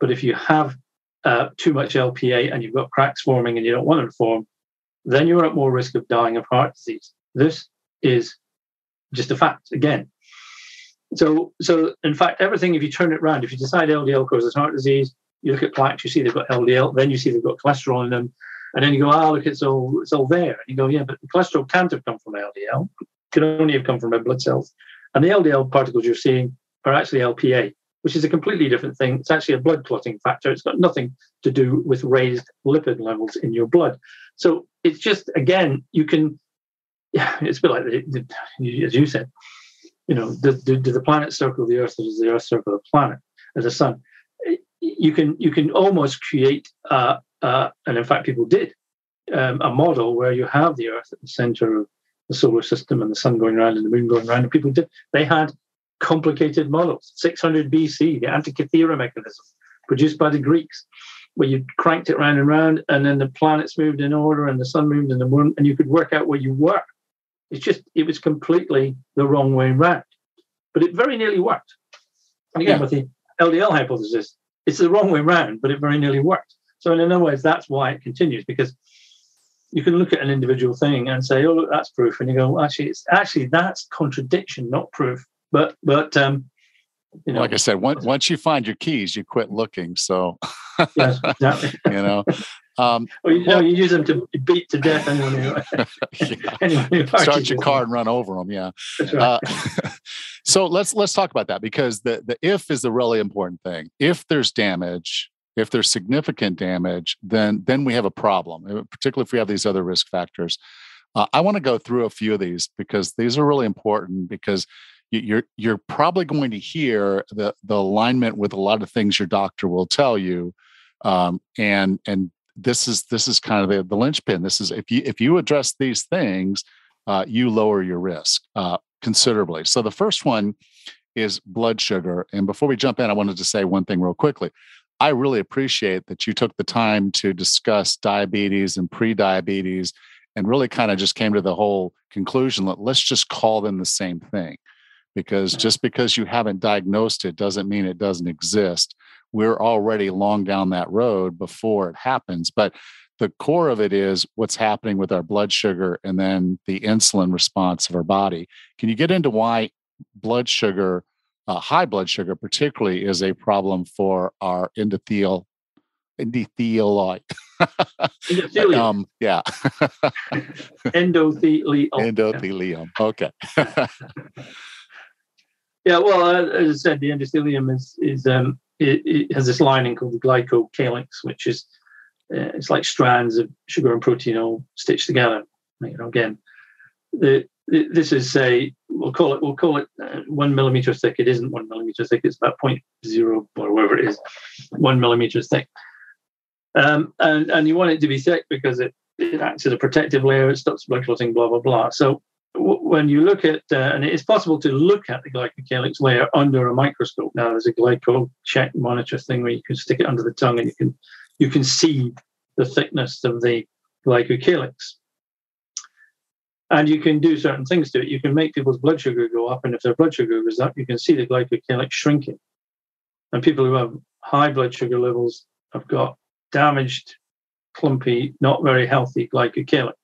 but if you have uh, too much LPA and you've got cracks forming and you don't want them to form, then you're at more risk of dying of heart disease. This is just a fact again. So, so in fact, everything, if you turn it around, if you decide LDL causes heart disease, you look at plaques, you see they've got LDL, then you see they've got cholesterol in them, and then you go, ah, oh, look, it's all it's all there. And you go, yeah, but cholesterol can't have come from LDL, it can only have come from red blood cells. And the LDL particles you're seeing are actually LPA, which is a completely different thing. It's actually a blood clotting factor. It's got nothing to do with raised lipid levels in your blood. So it's just again, you can. Yeah, <sighs> it's a bit like the, the, as you said. You know, do the planet circle the Earth, or does the Earth circle the planet, as the sun? You can you can almost create, uh, uh, and in fact, people did um, a model where you have the Earth at the center of the solar system and the sun going around and the moon going around, and people did. They had complicated models. 600 BC, the Antikythera mechanism produced by the Greeks where you cranked it round and round, and then the planets moved in order, and the sun moved, and the moon, and you could work out where you were. It's just it was completely the wrong way round, but it very nearly worked. And again, yeah. with the LDL hypothesis, it's the wrong way round, but it very nearly worked. So in other words, that's why it continues because you can look at an individual thing and say, "Oh, look, that's proof," and you go, well, "Actually, it's actually that's contradiction, not proof." But but um, you know, like I said, once once you find your keys, you quit looking. So, yes, exactly. <laughs> you know, um, well, you, well, know, you use them to beat to death anyone who, <laughs> yeah. <laughs> anyone who start your car and run over them. Yeah. Right. Uh, <laughs> so let's let's talk about that because the the if is the really important thing. If there's damage, if there's significant damage, then then we have a problem. Uh, particularly if we have these other risk factors. Uh, I want to go through a few of these because these are really important because you're you're probably going to hear the the alignment with a lot of things your doctor will tell you um, and and this is this is kind of the, the linchpin. This is if you if you address these things uh, you lower your risk uh, considerably. So the first one is blood sugar. And before we jump in i wanted to say one thing real quickly. I really appreciate that you took the time to discuss diabetes and pre-diabetes and really kind of just came to the whole conclusion that let's just call them the same thing because just because you haven't diagnosed it doesn't mean it doesn't exist. We're already long down that road before it happens. But the core of it is what's happening with our blood sugar and then the insulin response of our body. Can you get into why blood sugar, uh, high blood sugar particularly, is a problem for our endothelial endothelial <laughs> endothelium. um, yeah. <laughs> endothelium. Endothelium. Okay. <laughs> Yeah, well, uh, as I said, the endothelium is is um, it, it, has this lining called the glycocalyx, which is uh, it's like strands of sugar and protein all stitched together. You know, again, the, the, this is say we'll call it we'll call it uh, one millimeter thick. It isn't one millimeter thick. It's about 0.0 or whatever it is, one millimeter thick. Um, and and you want it to be thick because it it acts as a protective layer. It stops blood clotting. Blah blah blah. So when you look at, uh, and it's possible to look at the glycocalyx layer under a microscope. Now there's a glyco check monitor thing where you can stick it under the tongue and you can you can see the thickness of the glycocalyx. And you can do certain things to it. You can make people's blood sugar go up, and if their blood sugar goes up, you can see the glycocalyx shrinking. And people who have high blood sugar levels have got damaged, clumpy, not very healthy glycocalyx.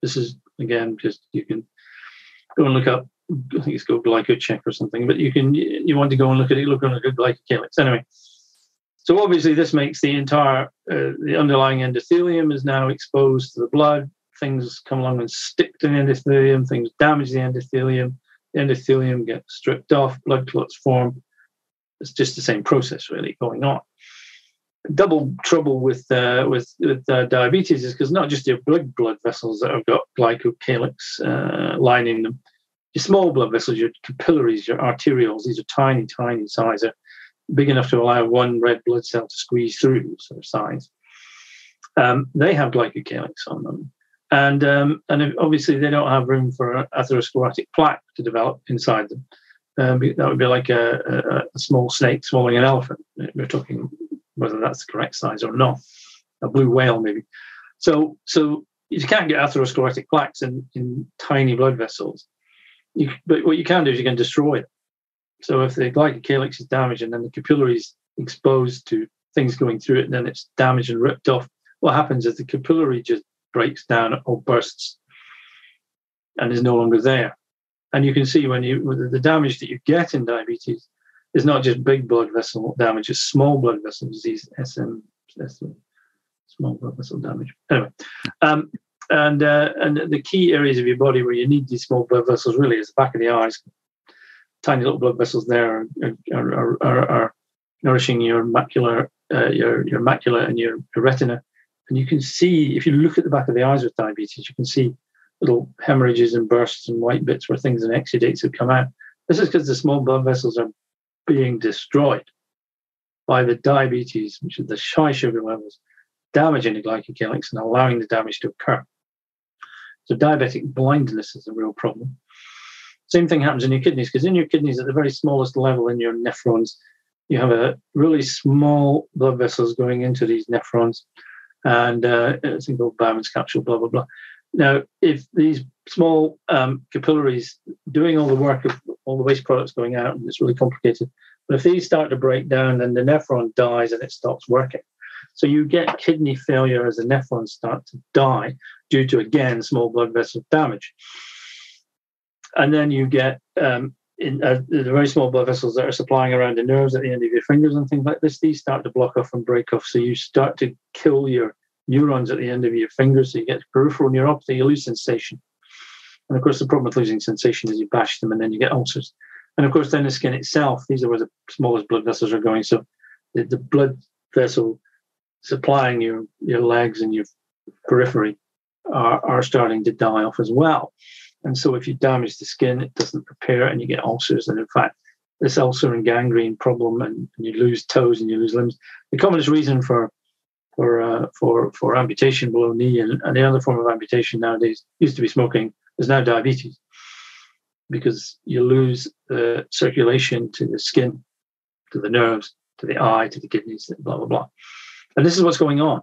This is again just you can go and look up. I think it's called glycocheck or something. But you can you want to go and look at it. Look on a good glycocalyx. Anyway, so obviously this makes the entire uh, the underlying endothelium is now exposed to the blood. Things come along and stick to the endothelium. Things damage the endothelium. The endothelium gets stripped off. Blood clots form. It's just the same process really going on double trouble with uh, with with uh, diabetes is because not just your big blood vessels that have got glycocalyx uh, lining them, your small blood vessels, your capillaries, your arterioles, these are tiny, tiny size, are big enough to allow one red blood cell to squeeze through, sort of size. Um, they have glycocalyx on them. And, um, and obviously, they don't have room for atherosclerotic plaque to develop inside them. Um, that would be like a, a, a, small snake swallowing an elephant. We're talking whether that's the correct size or not. A blue whale, maybe. So, so you can't get atherosclerotic plaques in, in tiny blood vessels. You, but what you can do is you can destroy it. So if the glycocalyx is damaged and then the capillary is exposed to things going through it, and then it's damaged and ripped off, what happens is the capillary just breaks down or bursts and is no longer there. And you can see when you the damage that you get in diabetes is not just big blood vessel damage, it's small blood vessel disease, SM, SM small blood vessel damage. Anyway, um, and uh, and the key areas of your body where you need these small blood vessels really is the back of the eyes. Tiny little blood vessels there are, are, are, are nourishing your macular, uh, your your macula and your, your retina. And you can see if you look at the back of the eyes with diabetes, you can see little hemorrhages and bursts and white bits where things and exudates have come out. This is because the small blood vessels are being destroyed by the diabetes, which is the high sugar levels, damaging the glycocalyx and allowing the damage to occur. So diabetic blindness is a real problem. Same thing happens in your kidneys, because in your kidneys, at the very smallest level in your nephrons, you have a really small blood vessels going into these nephrons, and uh, it's called Bowman's capsule, blah blah blah. Now, if these small um, capillaries doing all the work of all the waste products going out, and it's really complicated. But if these start to break down, then the nephron dies and it stops working. So you get kidney failure as the nephrons start to die due to, again, small blood vessel damage. And then you get um, in, uh, the very small blood vessels that are supplying around the nerves at the end of your fingers and things like this, these start to block off and break off. So you start to kill your neurons at the end of your fingers. So you get peripheral neuropathy, you lose sensation. And of course, the problem with losing sensation is you bash them and then you get ulcers. And of course, then the skin itself, these are where the smallest blood vessels are going. So the, the blood vessel supplying your, your legs and your periphery are, are starting to die off as well. And so if you damage the skin, it doesn't repair and you get ulcers. And in fact, this ulcer and gangrene problem and, and you lose toes and you lose limbs. The commonest reason for for uh, for for amputation below knee and, and the other form of amputation nowadays used to be smoking is now diabetes because you lose the circulation to the skin, to the nerves, to the eye, to the kidneys, blah, blah, blah. And this is what's going on.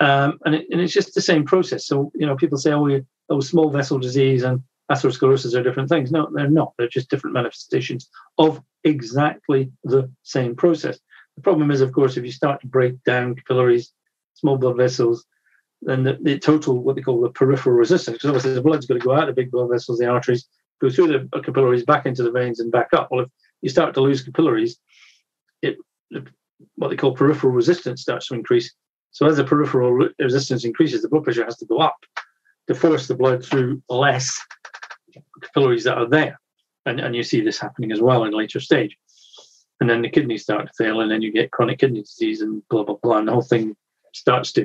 Um, and, it, and it's just the same process. So, you know, people say, oh, oh, small vessel disease and atherosclerosis are different things. No, they're not. They're just different manifestations of exactly the same process. The problem is, of course, if you start to break down capillaries, small blood vessels, then the, the, total, what they call the peripheral resistance, because obviously the blood's got to go out of the big blood vessels, the arteries, go through the uh, capillaries, back into the veins, and back up. Well, if you start to lose capillaries, it what they call peripheral resistance starts to increase. So as the peripheral resistance increases, the blood pressure has to go up to force the blood through less capillaries that are there. and, and you see this happening as well in later stage. And then the kidneys start to fail, and then you get chronic kidney disease and blah blah blah, and the whole thing starts to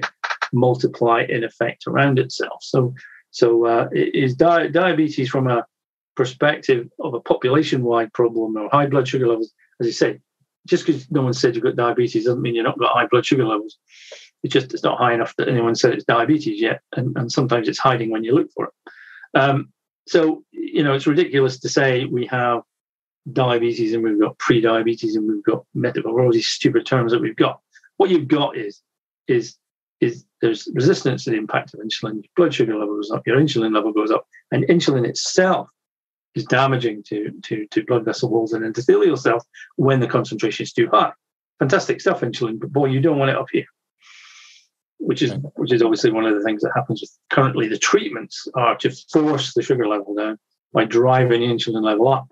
multiply in effect around itself. So, so uh, is di- diabetes from a perspective of a population-wide problem or high blood sugar levels? As you say, just because no one said you've got diabetes doesn't mean you're not got high blood sugar levels. It's just it's not high enough that anyone said it's diabetes yet, and, and sometimes it's hiding when you look for it. Um, so you know it's ridiculous to say we have diabetes and we've got pre-diabetes and we've got metabolic all these stupid terms that we've got. What you've got is is is there's resistance to the impact of insulin. Your blood sugar level goes up, your insulin level goes up, and insulin itself is damaging to, to, to blood vessel walls and endothelial cells when the concentration is too high. Fantastic stuff, insulin, but boy, you don't want it up here. Which is which is obviously one of the things that happens with currently the treatments are to force the sugar level down by driving the insulin level up.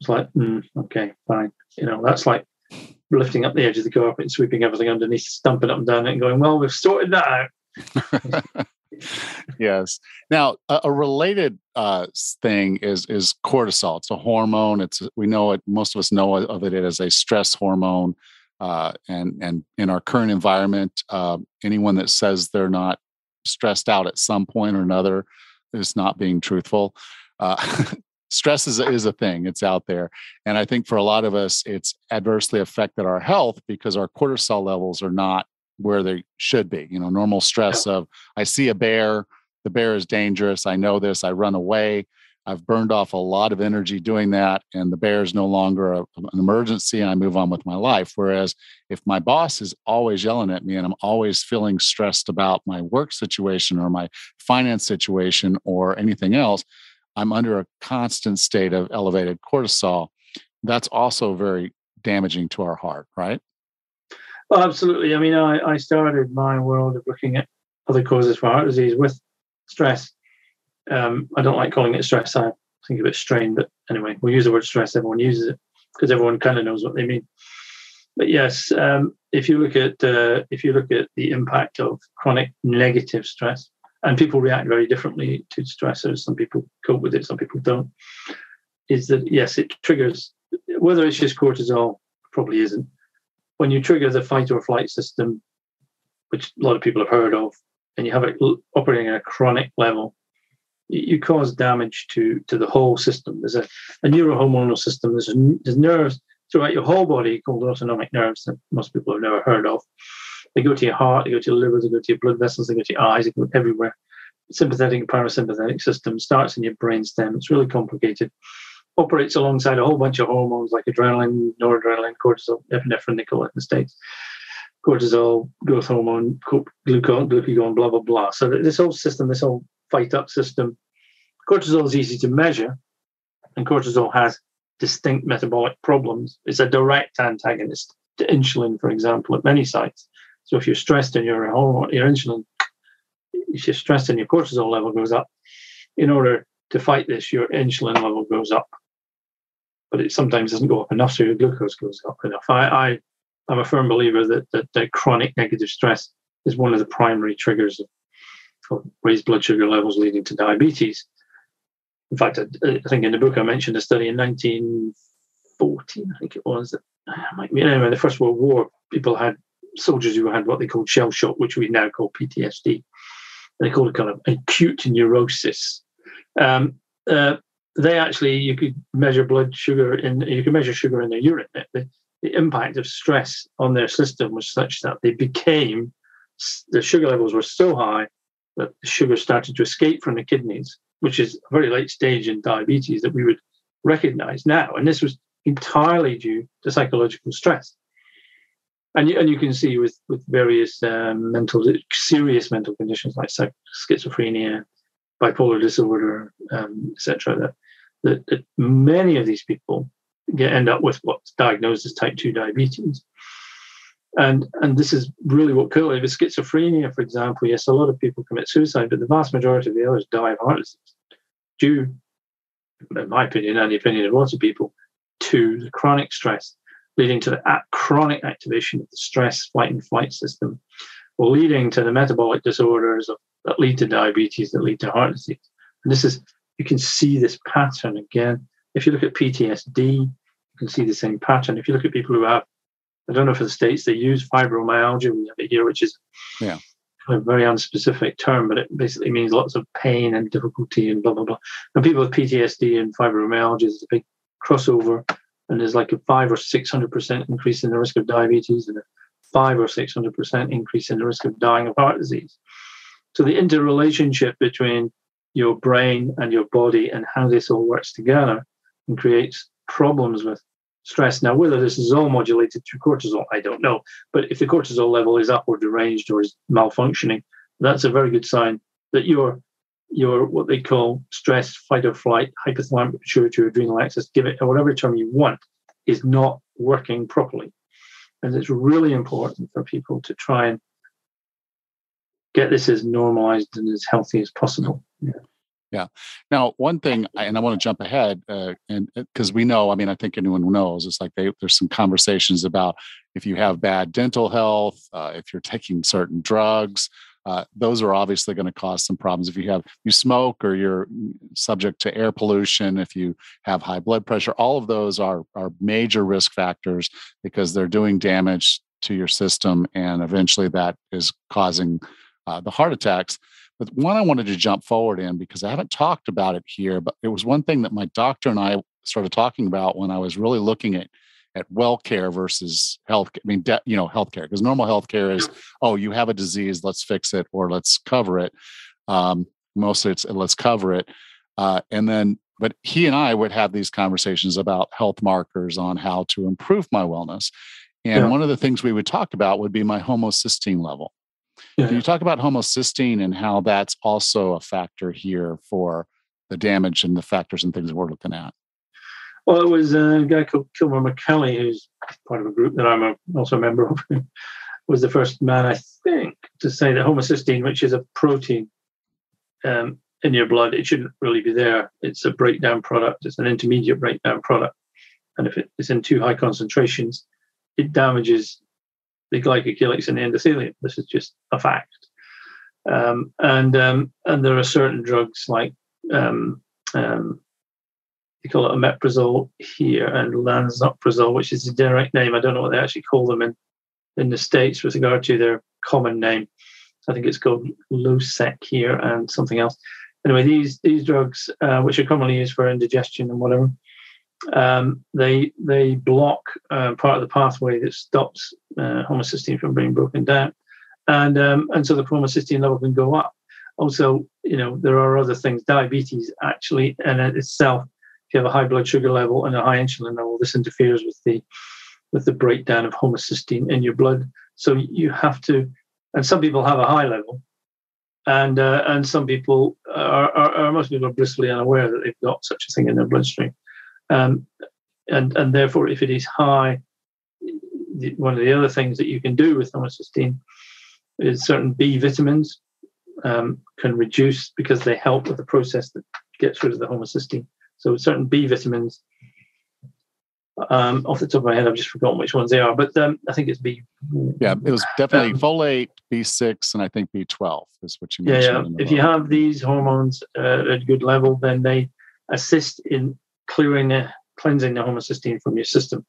It's like, mm, okay, fine. You know, that's like lifting up the edge of the carpet sweeping everything underneath, stumping up and down it and going, well, we've sorted that out. <laughs> yes. Now, a, a related uh, thing is is cortisol. It's a hormone. It's we know it. Most of us know of it as a stress hormone. Uh, and and in our current environment, uh, anyone that says they're not stressed out at some point or another is not being truthful. <laughs> Stress is, is a thing it's out there and i think for a lot of us it's adversely affected our health because our cortisol levels are not where they should be you know normal stress of i see a bear the bear is dangerous i know this i run away i've burned off a lot of energy doing that and the bear is no longer a, an emergency and i move on with my life whereas if my boss is always yelling at me and i'm always feeling stressed about my work situation or my finance situation or anything else I'm under a constant state of elevated cortisol, that's also very damaging to our heart, right? Well, absolutely. I mean, I, I started my world of looking at other causes for heart disease with stress. Um, I don't like calling it stress. I think of it strain, but anyway, we'll use the word stress. Everyone uses it because everyone kind of knows what they mean. But yes, um, if you look at uh, if you look at the impact of chronic negative stress, and people react very differently to stressors. Some people cope with it, some people don't. Is that yes, it triggers whether it's just cortisol, probably isn't. When you trigger the fight or flight system, which a lot of people have heard of, and you have it operating at a chronic level, you cause damage to to the whole system. There's a, a neurohormonal system. There's, a, there's nerves throughout your whole body called autonomic nerves that most people have never heard of. They go to your heart, they go to your liver, they go to your blood vessels, they go to your eyes, they go everywhere. Sympathetic and parasympathetic system starts in your brainstem. It's really complicated. Operates alongside a whole bunch of hormones like adrenaline, noradrenaline, cortisol, epinephrine, they call it in the States. Cortisol, growth hormone, glucagon, glucagon, blah, blah, blah. So this whole system, this whole fight up system, cortisol is easy to measure, and cortisol has distinct metabolic problems. It's a direct antagonist to insulin, for example, at many sites. So if you're stressed and your hormone, your insulin, if you're stressed and your cortisol level goes up, in order to fight this, your insulin level goes up. But it sometimes doesn't go up enough, so your glucose goes up enough. I, I I'm a firm believer that, that, that chronic negative stress is one of the primary triggers of, of raised blood sugar levels leading to diabetes. In fact, I, I, think in the book I mentioned a study in 1914, I think it was, that might be anyway, the First World War, people had soldiers who had what they called shell shock, which we now call PTSD. They call it kind of acute neurosis. Um, uh, they actually, you could measure blood sugar in, you could measure sugar in their urine. The, the impact of stress on their system was such that they became, the sugar levels were so high that the sugar started to escape from the kidneys, which is a very late stage in diabetes that we would recognize now. And this was entirely due to psychological stress and you, and you can see with with various um, mental serious mental conditions like schizophrenia, bipolar disorder, um, etc. That, that, many of these people get end up with what's diagnosed as type two diabetes. And and this is really what killed it. With schizophrenia, for example, yes, a lot of people commit suicide, but the vast majority of the others die of heart disease, due, in my opinion, and the opinion of lots of people, to the chronic stress leading to the chronic activation of the stress fight and flight system, or leading to the metabolic disorders of, that lead to diabetes, that lead to heart disease. And this is, you can see this pattern again If you look at PTSD, you can see the same pattern. If you look at people who have, I don't know for the states they use fibromyalgia. We have it here, which is yeah a very unspecific term, but it basically means lots of pain and difficulty and blah blah blah. And people with PTSD and fibromyalgia is a big crossover, and there's like a five or six hundred percent increase in the risk of diabetes and a five or six hundred percent increase in the risk of dying of heart disease. So the interrelationship between your brain and your body and how this all works together and creates problems with stress. Now, whether this is all modulated through cortisol, I don't know. But if the cortisol level is up or deranged or is malfunctioning, that's a very good sign that your your what they call stress, fight or flight, hypothalamic pituitary adrenal axis, give it whatever term you want, is not working properly. And it's really important for people to try and get this as normalized and as healthy as possible. Yeah. Yeah. Now, one thing, and I want to jump ahead, uh, and because uh, we know, I mean, I think anyone knows, it's like they, there's some conversations about if you have bad dental health, uh, if you're taking certain drugs, uh, those are obviously going to cause some problems. If you have you smoke or you're subject to air pollution, if you have high blood pressure, all of those are are major risk factors because they're doing damage to your system, and eventually that is causing uh, the heart attacks. But one I wanted to jump forward in because I haven't talked about it here, but it was one thing that my doctor and I started talking about when I was really looking at at well care versus health. I mean, de- you know, healthcare because normal healthcare is, <clears throat> oh, you have a disease, let's fix it or let's cover it. Um, mostly it's let's cover it, uh, and then. But he and I would have these conversations about health markers on how to improve my wellness. And yeah. one of the things we would talk about would be my homocysteine level. Yeah. Can you talk about homocysteine and how that's also a factor here for the damage and the factors and things we're looking at? Well, it was a guy called Kilmer McCully, who's part of a group that I'm a, also a member of, was the first man, I think, to say that homocysteine, which is a protein um, in your blood, it shouldn't really be there. It's a breakdown product, it's an intermediate breakdown product. And if it's in too high concentrations, it damages the glycocalyx in the endothelium. This is just a fact. Um, and um, and there are certain drugs like um, um, they call it omeprazole here and lansoprazole, which is the generic name. I don't know what they actually call them in in the states with regard to their common name. I think it's called Losec here and something else. Anyway, these these drugs, uh, which are commonly used for indigestion and whatever, um, they they block uh, part of the pathway that stops uh, homocysteine from being broken down, and um, and so the homocysteine level can go up. Also, you know there are other things. Diabetes actually, in itself, if you have a high blood sugar level and a high insulin level, this interferes with the with the breakdown of homocysteine in your blood. So you have to, and some people have a high level, and uh, and some people are, are, are, most people are blissfully unaware that they've got such a thing in their bloodstream. Um, and, and therefore, if it is high, one of the other things that you can do with homocysteine is certain B vitamins um, can reduce because they help with the process that gets rid of the homocysteine. So certain B vitamins, um, off the top of my head, I've just forgotten which ones they are, but um, I think it's B. Yeah, it was definitely um, folate, B6, and I think B12 is what you mentioned. Yeah, if you have these hormones uh, at a good level, then they assist in clearing the cleansing the homocysteine from your system.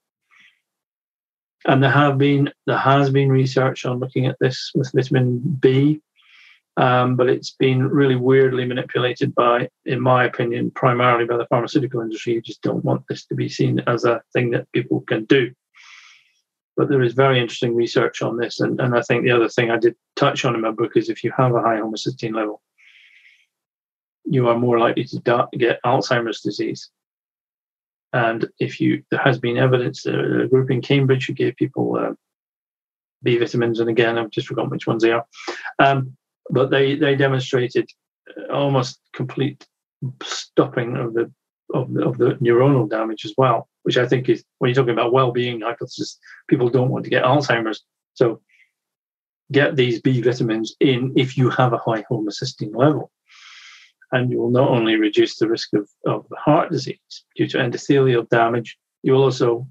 And there have been there has been research on looking at this with vitamin B, um, but it's been really weirdly manipulated by, in my opinion, primarily by the pharmaceutical industry who just don't want this to be seen as a thing that people can do. But there is very interesting research on this, and, and I think the other thing I did touch on in my book is if you have a high homocysteine level, you are more likely to get Alzheimer's disease and if you, there has been evidence, a group in Cambridge who gave people uh, B vitamins, and again, I've just forgotten which ones they are, um, but they they demonstrated uh, almost complete stopping of the of the, of the neuronal damage as well, which I think is when you're talking about well-being hypothesis, people don't want to get Alzheimer's, so get these B vitamins in if you have a high homocysteine level and you will not only reduce the risk of, of heart disease due to endothelial damage, you will also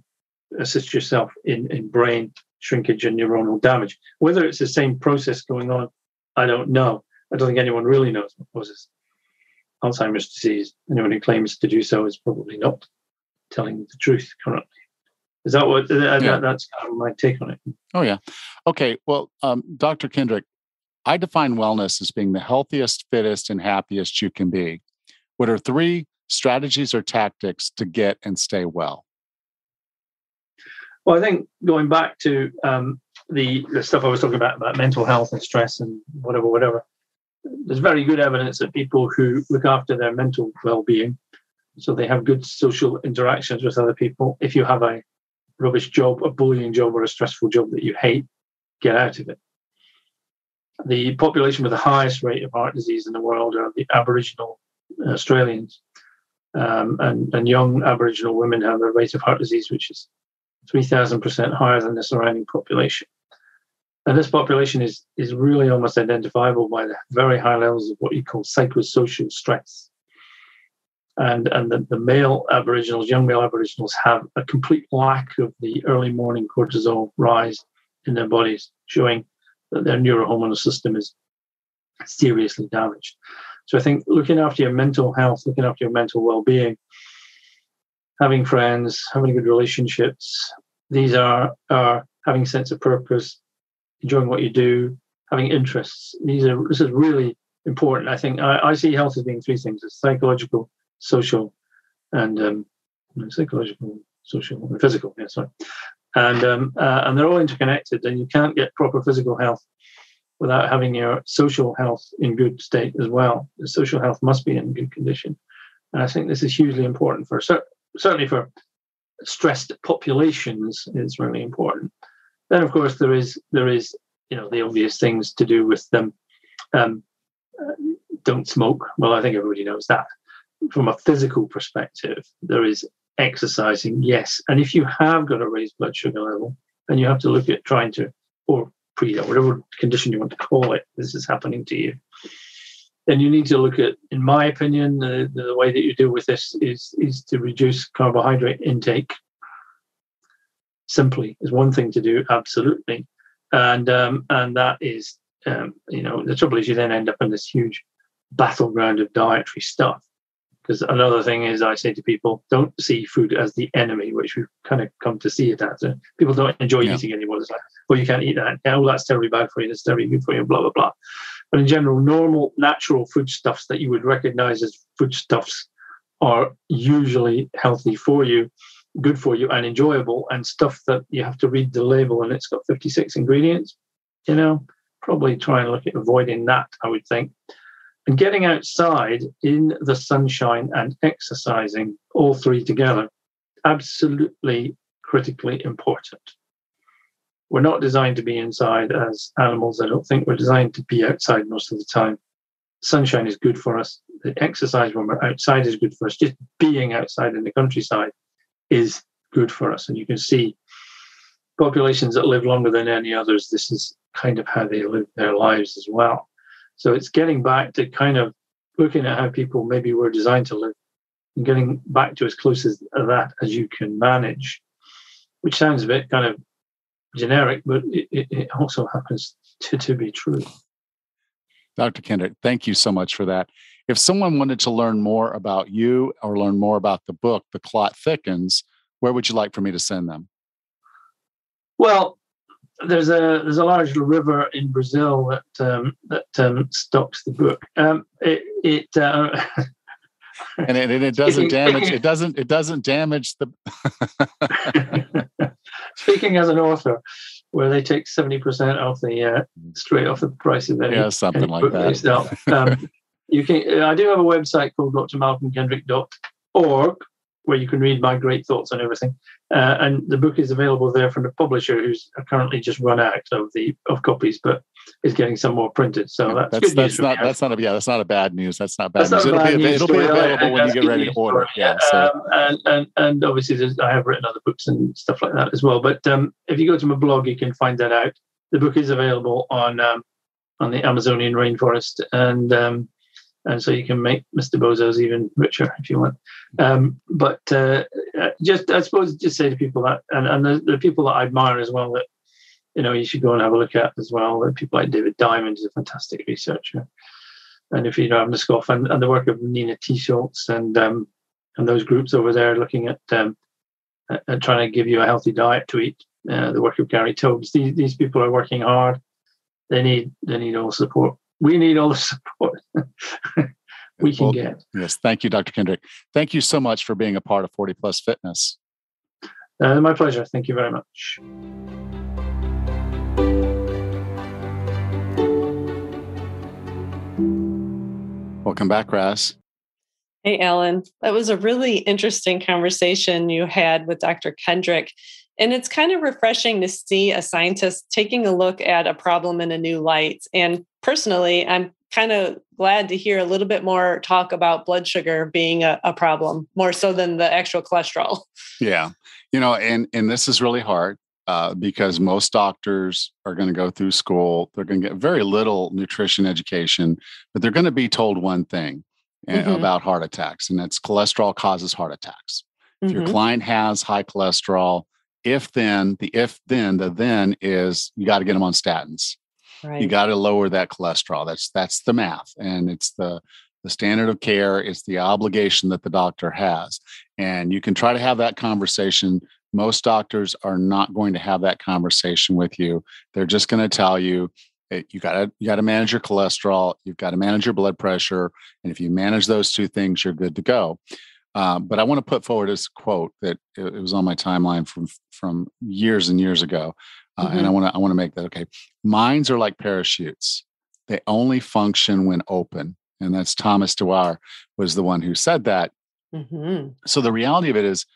assist yourself in, in brain shrinkage and neuronal damage. Whether it's the same process going on, I don't know. I don't think anyone really knows what causes Alzheimer's disease. Anyone who claims to do so is probably not telling the truth currently. Is that what? Uh, yeah. that, that's kind of my take on it. Oh yeah. Okay. Well, um, Dr. Kendrick, I define wellness as being the healthiest, fittest, and happiest you can be. What are three strategies or tactics to get and stay well? Well, I think going back to um, the the stuff I was talking about about mental health and stress and whatever, whatever. There's very good evidence that people who look after their mental well-being, so they have good social interactions with other people. If you have a rubbish job, a bullying job, or a stressful job that you hate, get out of it. The population with the highest rate of heart disease in the world are the Aboriginal Australians. Um, and, and young Aboriginal women have a rate of heart disease which is 3,000% higher than the surrounding population. And this population is, is really almost identifiable by the very high levels of what you call psychosocial stress. And, and the, the male Aboriginals, young male Aboriginals, have a complete lack of the early morning cortisol rise in their bodies, showing that their neurohormonal system is seriously damaged. So I think looking after your mental health, looking after your mental well-being, having friends, having good relationships, these are are having sense of purpose, enjoying what you do, having interests. These are this is really important. I think I, I see health as being three things: it's psychological, social, and um, psychological, social, and physical. Yeah, sorry. And um, uh, and they're all interconnected, and you can't get proper physical health without having your social health in good state as well. The social health must be in good condition. And I think this is hugely important for certainly for stressed populations is really important. Then of course there is there is you know the obvious things to do with them. Um, don't smoke. Well, I think everybody knows that. From a physical perspective, there is exercising, yes. And if you have got a raised blood sugar level, then you have to look at trying to, or pre whatever condition you want to call it, this is happening to you. Then you need to look at, in my opinion, the, the way that you deal with this is is to reduce carbohydrate intake. Simply is one thing to do, absolutely, and um, and that is, um, you know, the trouble is you then end up in this huge battleground of dietary stuff because another thing is, I say to people, don't see food as the enemy, which we've kind of come to see it as. Uh, people don't enjoy yeah. eating anymore. It's like, well, you can't eat that. Yeah, oh, that's terribly bad for you. That's terribly good for you, blah, blah, blah. But in general, normal, natural foodstuffs that you would recognize as foodstuffs are usually healthy for you, good for you, and enjoyable. And stuff that you have to read the label and it's got 56 ingredients, you know, probably try and look at avoiding that, I would think. And getting outside in the sunshine and exercising, all three together, absolutely critically important. We're not designed to be inside as animals. I don't think we're designed to be outside most of the time. Sunshine is good for us. The exercise when we're outside is good for us. Just being outside in the countryside is good for us. And you can see populations that live longer than any others, this is kind of how they live their lives as well. So it's getting back to kind of looking at how people maybe were designed to live and getting back to as close as that as you can manage, which sounds a bit kind of generic, but it, it also happens to, to be true. Dr. Kendrick, thank you so much for that. If someone wanted to learn more about you or learn more about the book, The Clot Thickens, where would you like for me to send them? Well, there's a there's a large river in Brazil that um, that um, stocks the book. Um, it, it uh, <laughs> and, it, and it doesn't damage it doesn't it doesn't damage the. <laughs> speaking as an author, where they take seventy percent off the uh, straight off the price of any yeah something like that. <laughs> You can. I do have a website called drmalcolmkendrick.org where you can read my great thoughts on everything. Uh, and the book is available there from the publisher, who's currently just run out of the of copies, but is getting some more printed. So that's that's, that's not that's not a yeah that's not a bad news. That's not bad that's news. Not it'll, be, it'll be available when you get ready to order. Yeah. So. Um, and, and and obviously I have written other books and stuff like that as well. But um, if you go to my blog, you can find that out. The book is available on um, on the Amazonian rainforest and um, and so you can make Mr. Bezos even richer if you want. Um, but uh, uh, just, I suppose, just say to people that, and, and the, the, people that I admire as well, that you know you should go and have a look at as well. That People like David Diamond is a fantastic researcher, and if you know, I'm the scoff, and, and the work of Nina Teicholz and um, and those groups over there looking at um, and trying to give you a healthy diet to eat. Uh, the work of Gary Taubes. These these people are working hard. They need they need all support. We need all the support <laughs> we can well, get. Yes, thank you, Dr. Kendrick. Thank you so much for being a part of 40 Plus Fitness. Uh, my pleasure. Thank you very much. Welcome back, Rach. Hey, Alan. That was a really interesting conversation you had with Dr. Kendrick. And it's kind of refreshing to see a scientist taking a look at a problem in a new light. And personally, I'm kind of glad to hear a little bit more talk about blood sugar being a, a problem, more so than the actual cholesterol. Yeah. You know, and and this is really hard uh, because most doctors are going to go through school. They're going to get very little nutrition education, but they're going to be told one thing eh, mm-hmm. about heart attacks, and that's cholesterol causes heart attacks. If mm-hmm. your client has high cholesterol, if then, the if then, the then is you got to get them on statins. Right. You got to lower that cholesterol. That's that's the math, and it's the the standard of care. It's the obligation that the doctor has, and you can try to have that conversation most doctors are not going to have that conversation with you. They're just going to tell you you got to you got to manage your cholesterol, you've got to manage your blood pressure, and if you manage those two things, you're good to go. Um, but I want to put forward this quote that it, it, was on my timeline from from years and years ago, uh, mm-hmm. and I want to I want to make that okay. Minds are like parachutes; they only function when open, and that's Thomas Dewar was the one who said that. Mm-hmm. So the reality of it is,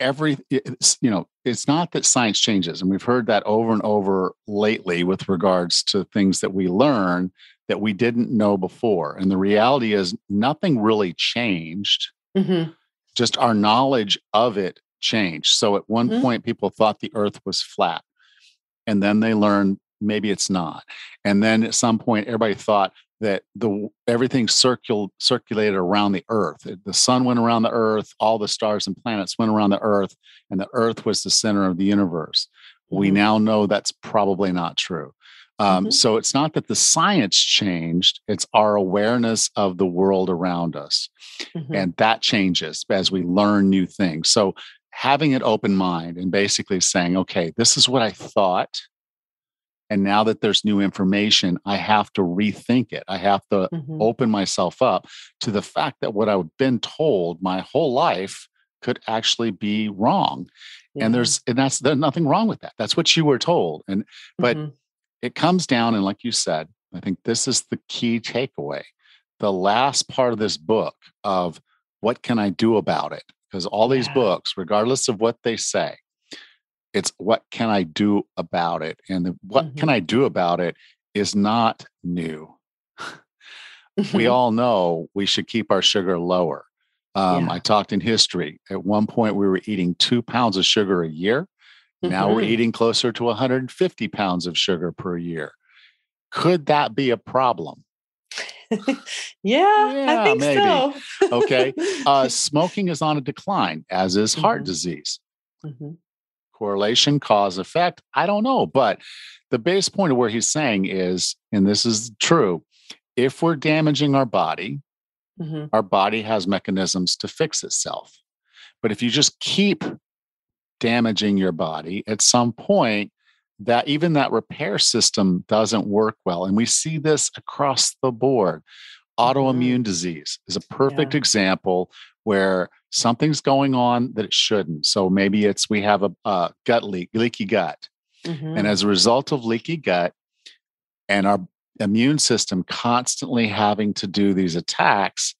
every you know it's not that science changes and we've heard that over and over lately with regards to things that we learn that we didn't know before and the reality is nothing really changed mm-hmm. just our knowledge of it changed so at one mm-hmm. point people thought the earth was flat and then they learned maybe it's not and then at some point everybody thought that the everything circul, circulated around the earth the sun went around the earth all the stars and planets went around the earth and the earth was the center of the universe mm-hmm. we now know that's probably not true um, mm-hmm. so it's not that the science changed it's our awareness of the world around us mm-hmm. and that changes as we learn new things so having an open mind and basically saying okay this is what i thought and now that there's new information, I have to rethink it. I have to mm-hmm. open myself up to the fact that what I've been told my whole life could actually be wrong. Yeah. And there's and that's there's nothing wrong with that. That's what you were told. And but mm-hmm. it comes down and like you said, I think this is the key takeaway. The last part of this book of what can I do about it? Because all these books, regardless of what they say, it's what can I do about it? And the, what mm-hmm. can I do about it is not new. Mm-hmm. We all know we should keep our sugar lower. Um, yeah. I talked in history. At one point, we were eating two pounds of sugar a year. Mm-hmm. Now we're mm-hmm. eating closer to 150 pounds of sugar per year. Could that be a problem? Yeah, <laughs> yeah, I think maybe. so. okay. <laughs> Uh, smoking is on a decline, as is heart mm-hmm. disease. Mm-hmm correlation, cause, effect. I don't know. But the base point of where he's saying is, and this is true, if we're damaging our body, mm-hmm. our body has mechanisms to fix itself. But if you just keep damaging your body, at some point, that even that repair system doesn't work well. And we see this across the board. Mm-hmm. Autoimmune mm-hmm. disease is a perfect yeah. example where something's going on that it shouldn't. So maybe it's we have a, a gut leak, leaky gut. Mm-hmm. And as a result of leaky gut and our immune system constantly having to do these attacks,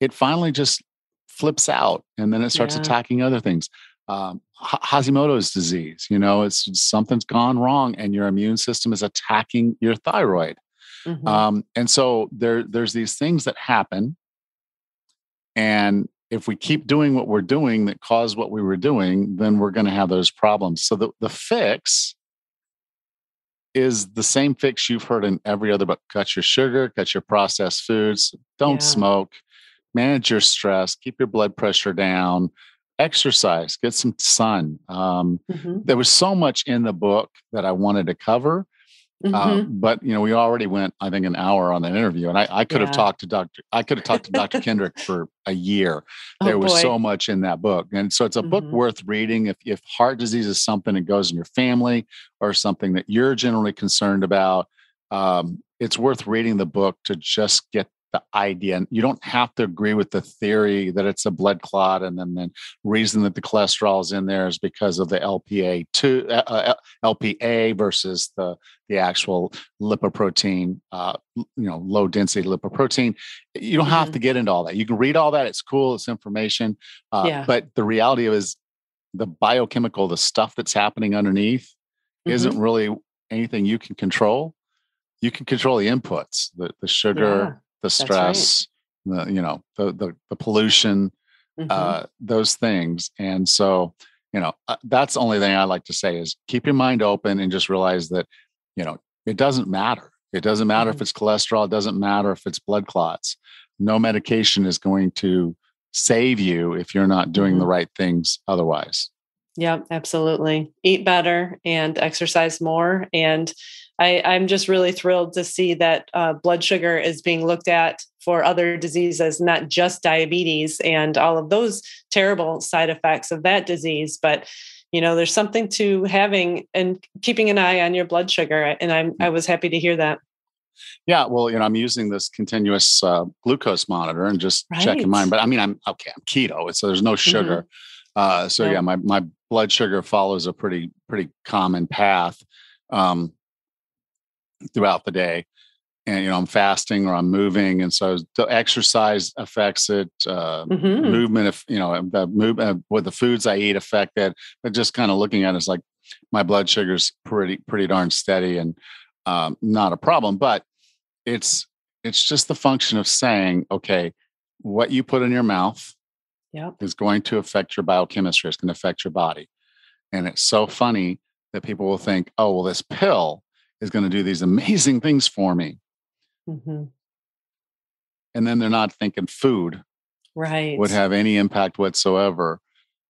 it finally just flips out and then it starts yeah. attacking other things. Um, Hashimoto's disease, you know, it's something's gone wrong and your immune system is attacking your thyroid. Mm-hmm. Um, and so there, there's these things that happen and if we keep doing what we're doing that caused what we were doing, then we're going to have those problems. So the, the fix is the same fix you've heard in every other book cut your sugar, cut your processed foods, don't yeah. smoke, manage your stress, keep your blood pressure down, exercise, get some sun. Um, mm-hmm. There was so much in the book that I wanted to cover. Uh, Mhm. but you know, we already went, I think, an hour on that interview, and I, I could have talked to Doctor. I could have talked to Doctor <laughs> Kendrick for a year. Oh, There was boy. so much in that book, and so it's a book Mhm. worth reading if if heart disease is something that goes in your family or something that you're generally concerned about. Um, it's worth reading the book to just get the idea. And you don't have to agree with the theory that it's a blood clot, and then the reason that the cholesterol is in there is because of the LPA two uh, uh, LPA versus the the actual lipoprotein, uh, you know, low density lipoprotein. You don't have Mhm. to get into all that. You can read all that. It's cool. It's information. Uh, Yeah. But the reality is the biochemical, the stuff that's happening underneath Mhm. isn't really anything you can control. You can control the inputs, the, the sugar, the right. stress, the, you know, the, the, the pollution, Mhm. uh, those things. And so, you know, uh, that's the only thing I like to say is keep your mind open and just realize that, you know, it doesn't matter. It doesn't matter Mhm. if it's cholesterol. It doesn't matter if it's blood clots. No medication is going to save you if you're not doing the Mhm. right things otherwise. Yep, absolutely. Eat better and exercise more. And I, I'm just really thrilled to see that uh, blood sugar is being looked at for other diseases, not just diabetes and all of those terrible side effects of that disease. But you know, there's something to having and keeping an eye on your blood sugar. And I'm I was happy to hear that. Yeah, well, you know, I'm using this continuous uh, glucose monitor and just checking mine. But I mean, I'm okay. I'm keto, so there's no sugar. Uh, so No. yeah, my my blood sugar follows a pretty pretty common path um, throughout the day. And you know, I'm fasting or I'm moving, and so the exercise affects it. Uh, Mhm. Movement, if you know, the movement with the foods I eat affect it. But just kind of looking at it, it's like my blood sugar's pretty pretty darn steady and um, not a problem. But it's it's just the function of saying, okay, what you put in your mouth Yep. is going to affect your biochemistry. It's going to affect your body. And it's so funny that people will think, oh, well, this pill is going to do these amazing things for me. hmm And then they're not thinking food Right. would have any impact whatsoever.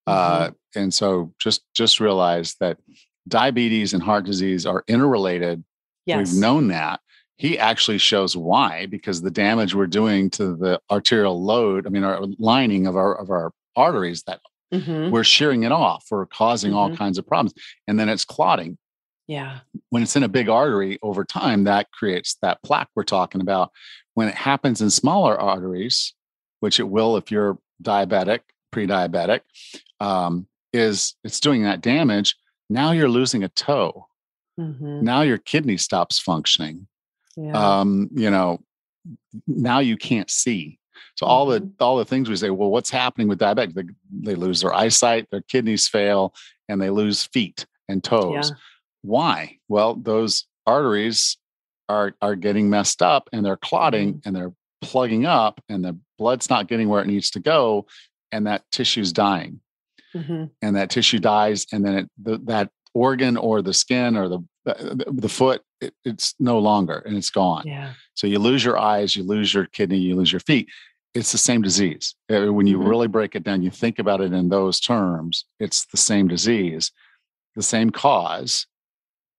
Uh, and so just just realize that diabetes and heart disease are interrelated. yes. We've known that. He actually shows why, because the damage we're doing to the arterial load, I mean, our lining of our of our arteries, that Mhm. we're shearing it off. We're causing all Mhm. kinds of problems. And then it's clotting. Yeah. When it's in a big artery over time, that creates that plaque we're talking about. When it happens in smaller arteries, which it will if you're diabetic, pre-diabetic, um, is it's doing that damage. Now you're losing a toe. Mhm. Now your kidney stops functioning. Yeah. Um, you know, now you can't see. So all the Mhm. all the things we say, well, what's happening with diabetic? They, they lose their eyesight, their kidneys fail, and they lose feet and toes. Yeah. Why? Well, those arteries are are getting messed up and they're clotting Mm-hmm. and they're plugging up and the blood's not getting where it needs to go and that tissue's dying Mhm. and that tissue dies and then it the, that organ or the skin or the the, the foot it, it's no longer and it's gone Yeah. so you lose your eyes you lose your kidney you lose your feet it's the same disease Uh, when you Mhm. really break it down you think about it in those terms it's the same disease the same cause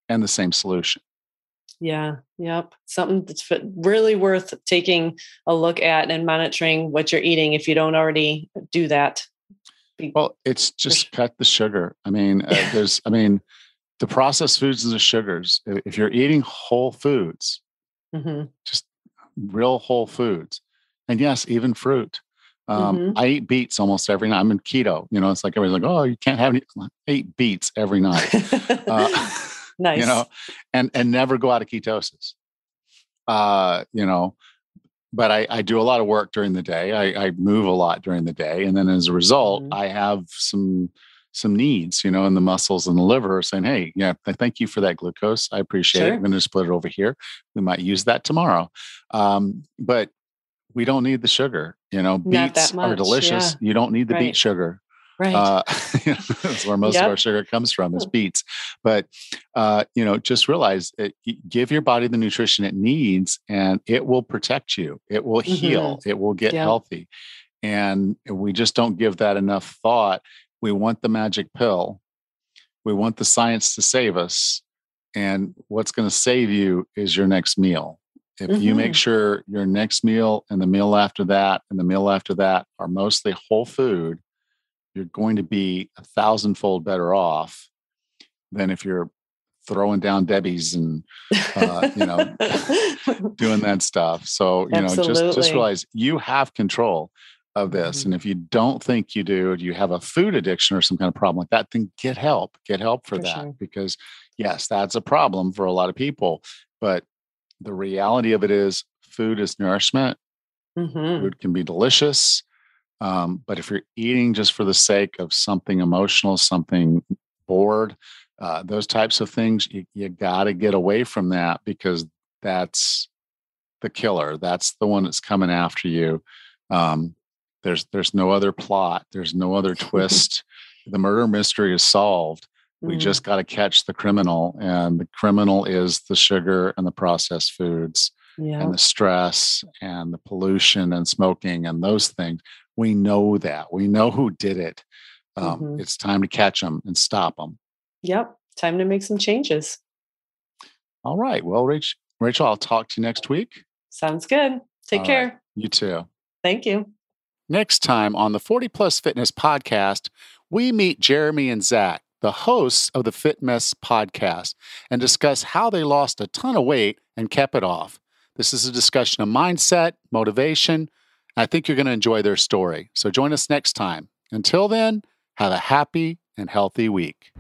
and the same solution Yeah. Yep. Something that's really worth taking a look at and monitoring what you're eating if you don't already do that. Well it's just cut the sugar i mean uh, <laughs> there's i mean the processed foods and the sugars if you're eating whole foods Mhm. just real whole foods. And yes, even fruit. Um, Mhm. I eat beets almost every night. I'm in keto. You know, it's like everybody's like, oh, you can't have any. I eat beets every night. Uh, <laughs> <laughs> nice. You know, and and never go out of ketosis. Uh, you know, but I, I do a lot of work during the day. I, I move a lot during the day, and then as a result, Mhm. I have some some needs, you know, in the muscles and the liver, saying, "Hey, yeah, thank you for that glucose. I appreciate it. I'm going to just put it over here. We might use that tomorrow." Um, but we don't need the sugar. You know, beets are delicious. You don't need the Right. beet sugar. Right. Uh, <laughs> that's where most of our sugar comes from is beets. But uh, you know, just realize it, give your body the nutrition it needs, and it will protect you. It will heal. It will get Mm-hmm. Yep. healthy. And we just don't give that enough thought. We want the magic pill. We want the science to save us. And what's going to save you is your next meal. If you make Mhm. sure your next meal and the meal after that and the meal after that are mostly whole food, you're going to be a thousandfold better off than if you're throwing down Debbie's and uh, you know, <laughs> doing that stuff. So, you know, just just realize you have control of this. Mhm. And if you don't think you do, you have a food addiction or some kind of problem like that, then get help. Get help for, For that. sure. Because yes, that's a problem for a lot of people. But the reality of it is food is nourishment. Mhm. Food can be delicious. Um, but if you're eating just for the sake of something emotional, something bored, uh, those types of things, you, you got to get away from that because that's the killer. That's the one that's coming after you. Um, there's there's no other plot. There's no other <laughs> twist. the murder mystery is solved. We Mm. just got to catch the criminal, and the criminal is the sugar and the processed foods yeah. and the stress and the pollution and smoking and those things. We know that. We know who did it. Um, Mhm. It's time to catch them and stop them. Yep. Time to make some changes. All right. Well, Rach, Rachel, I'll talk to you next week. Sounds good. Take All right. care. You too. Thank you. Next time on the 40 Plus Fitness podcast, we meet Jeremy and Zach, the hosts of the Fit Mess podcast, and discuss how they lost a ton of weight and kept it off. This is a discussion of mindset, motivation. I think you're going to enjoy their story. So join us next time. Until then, have a happy and healthy week.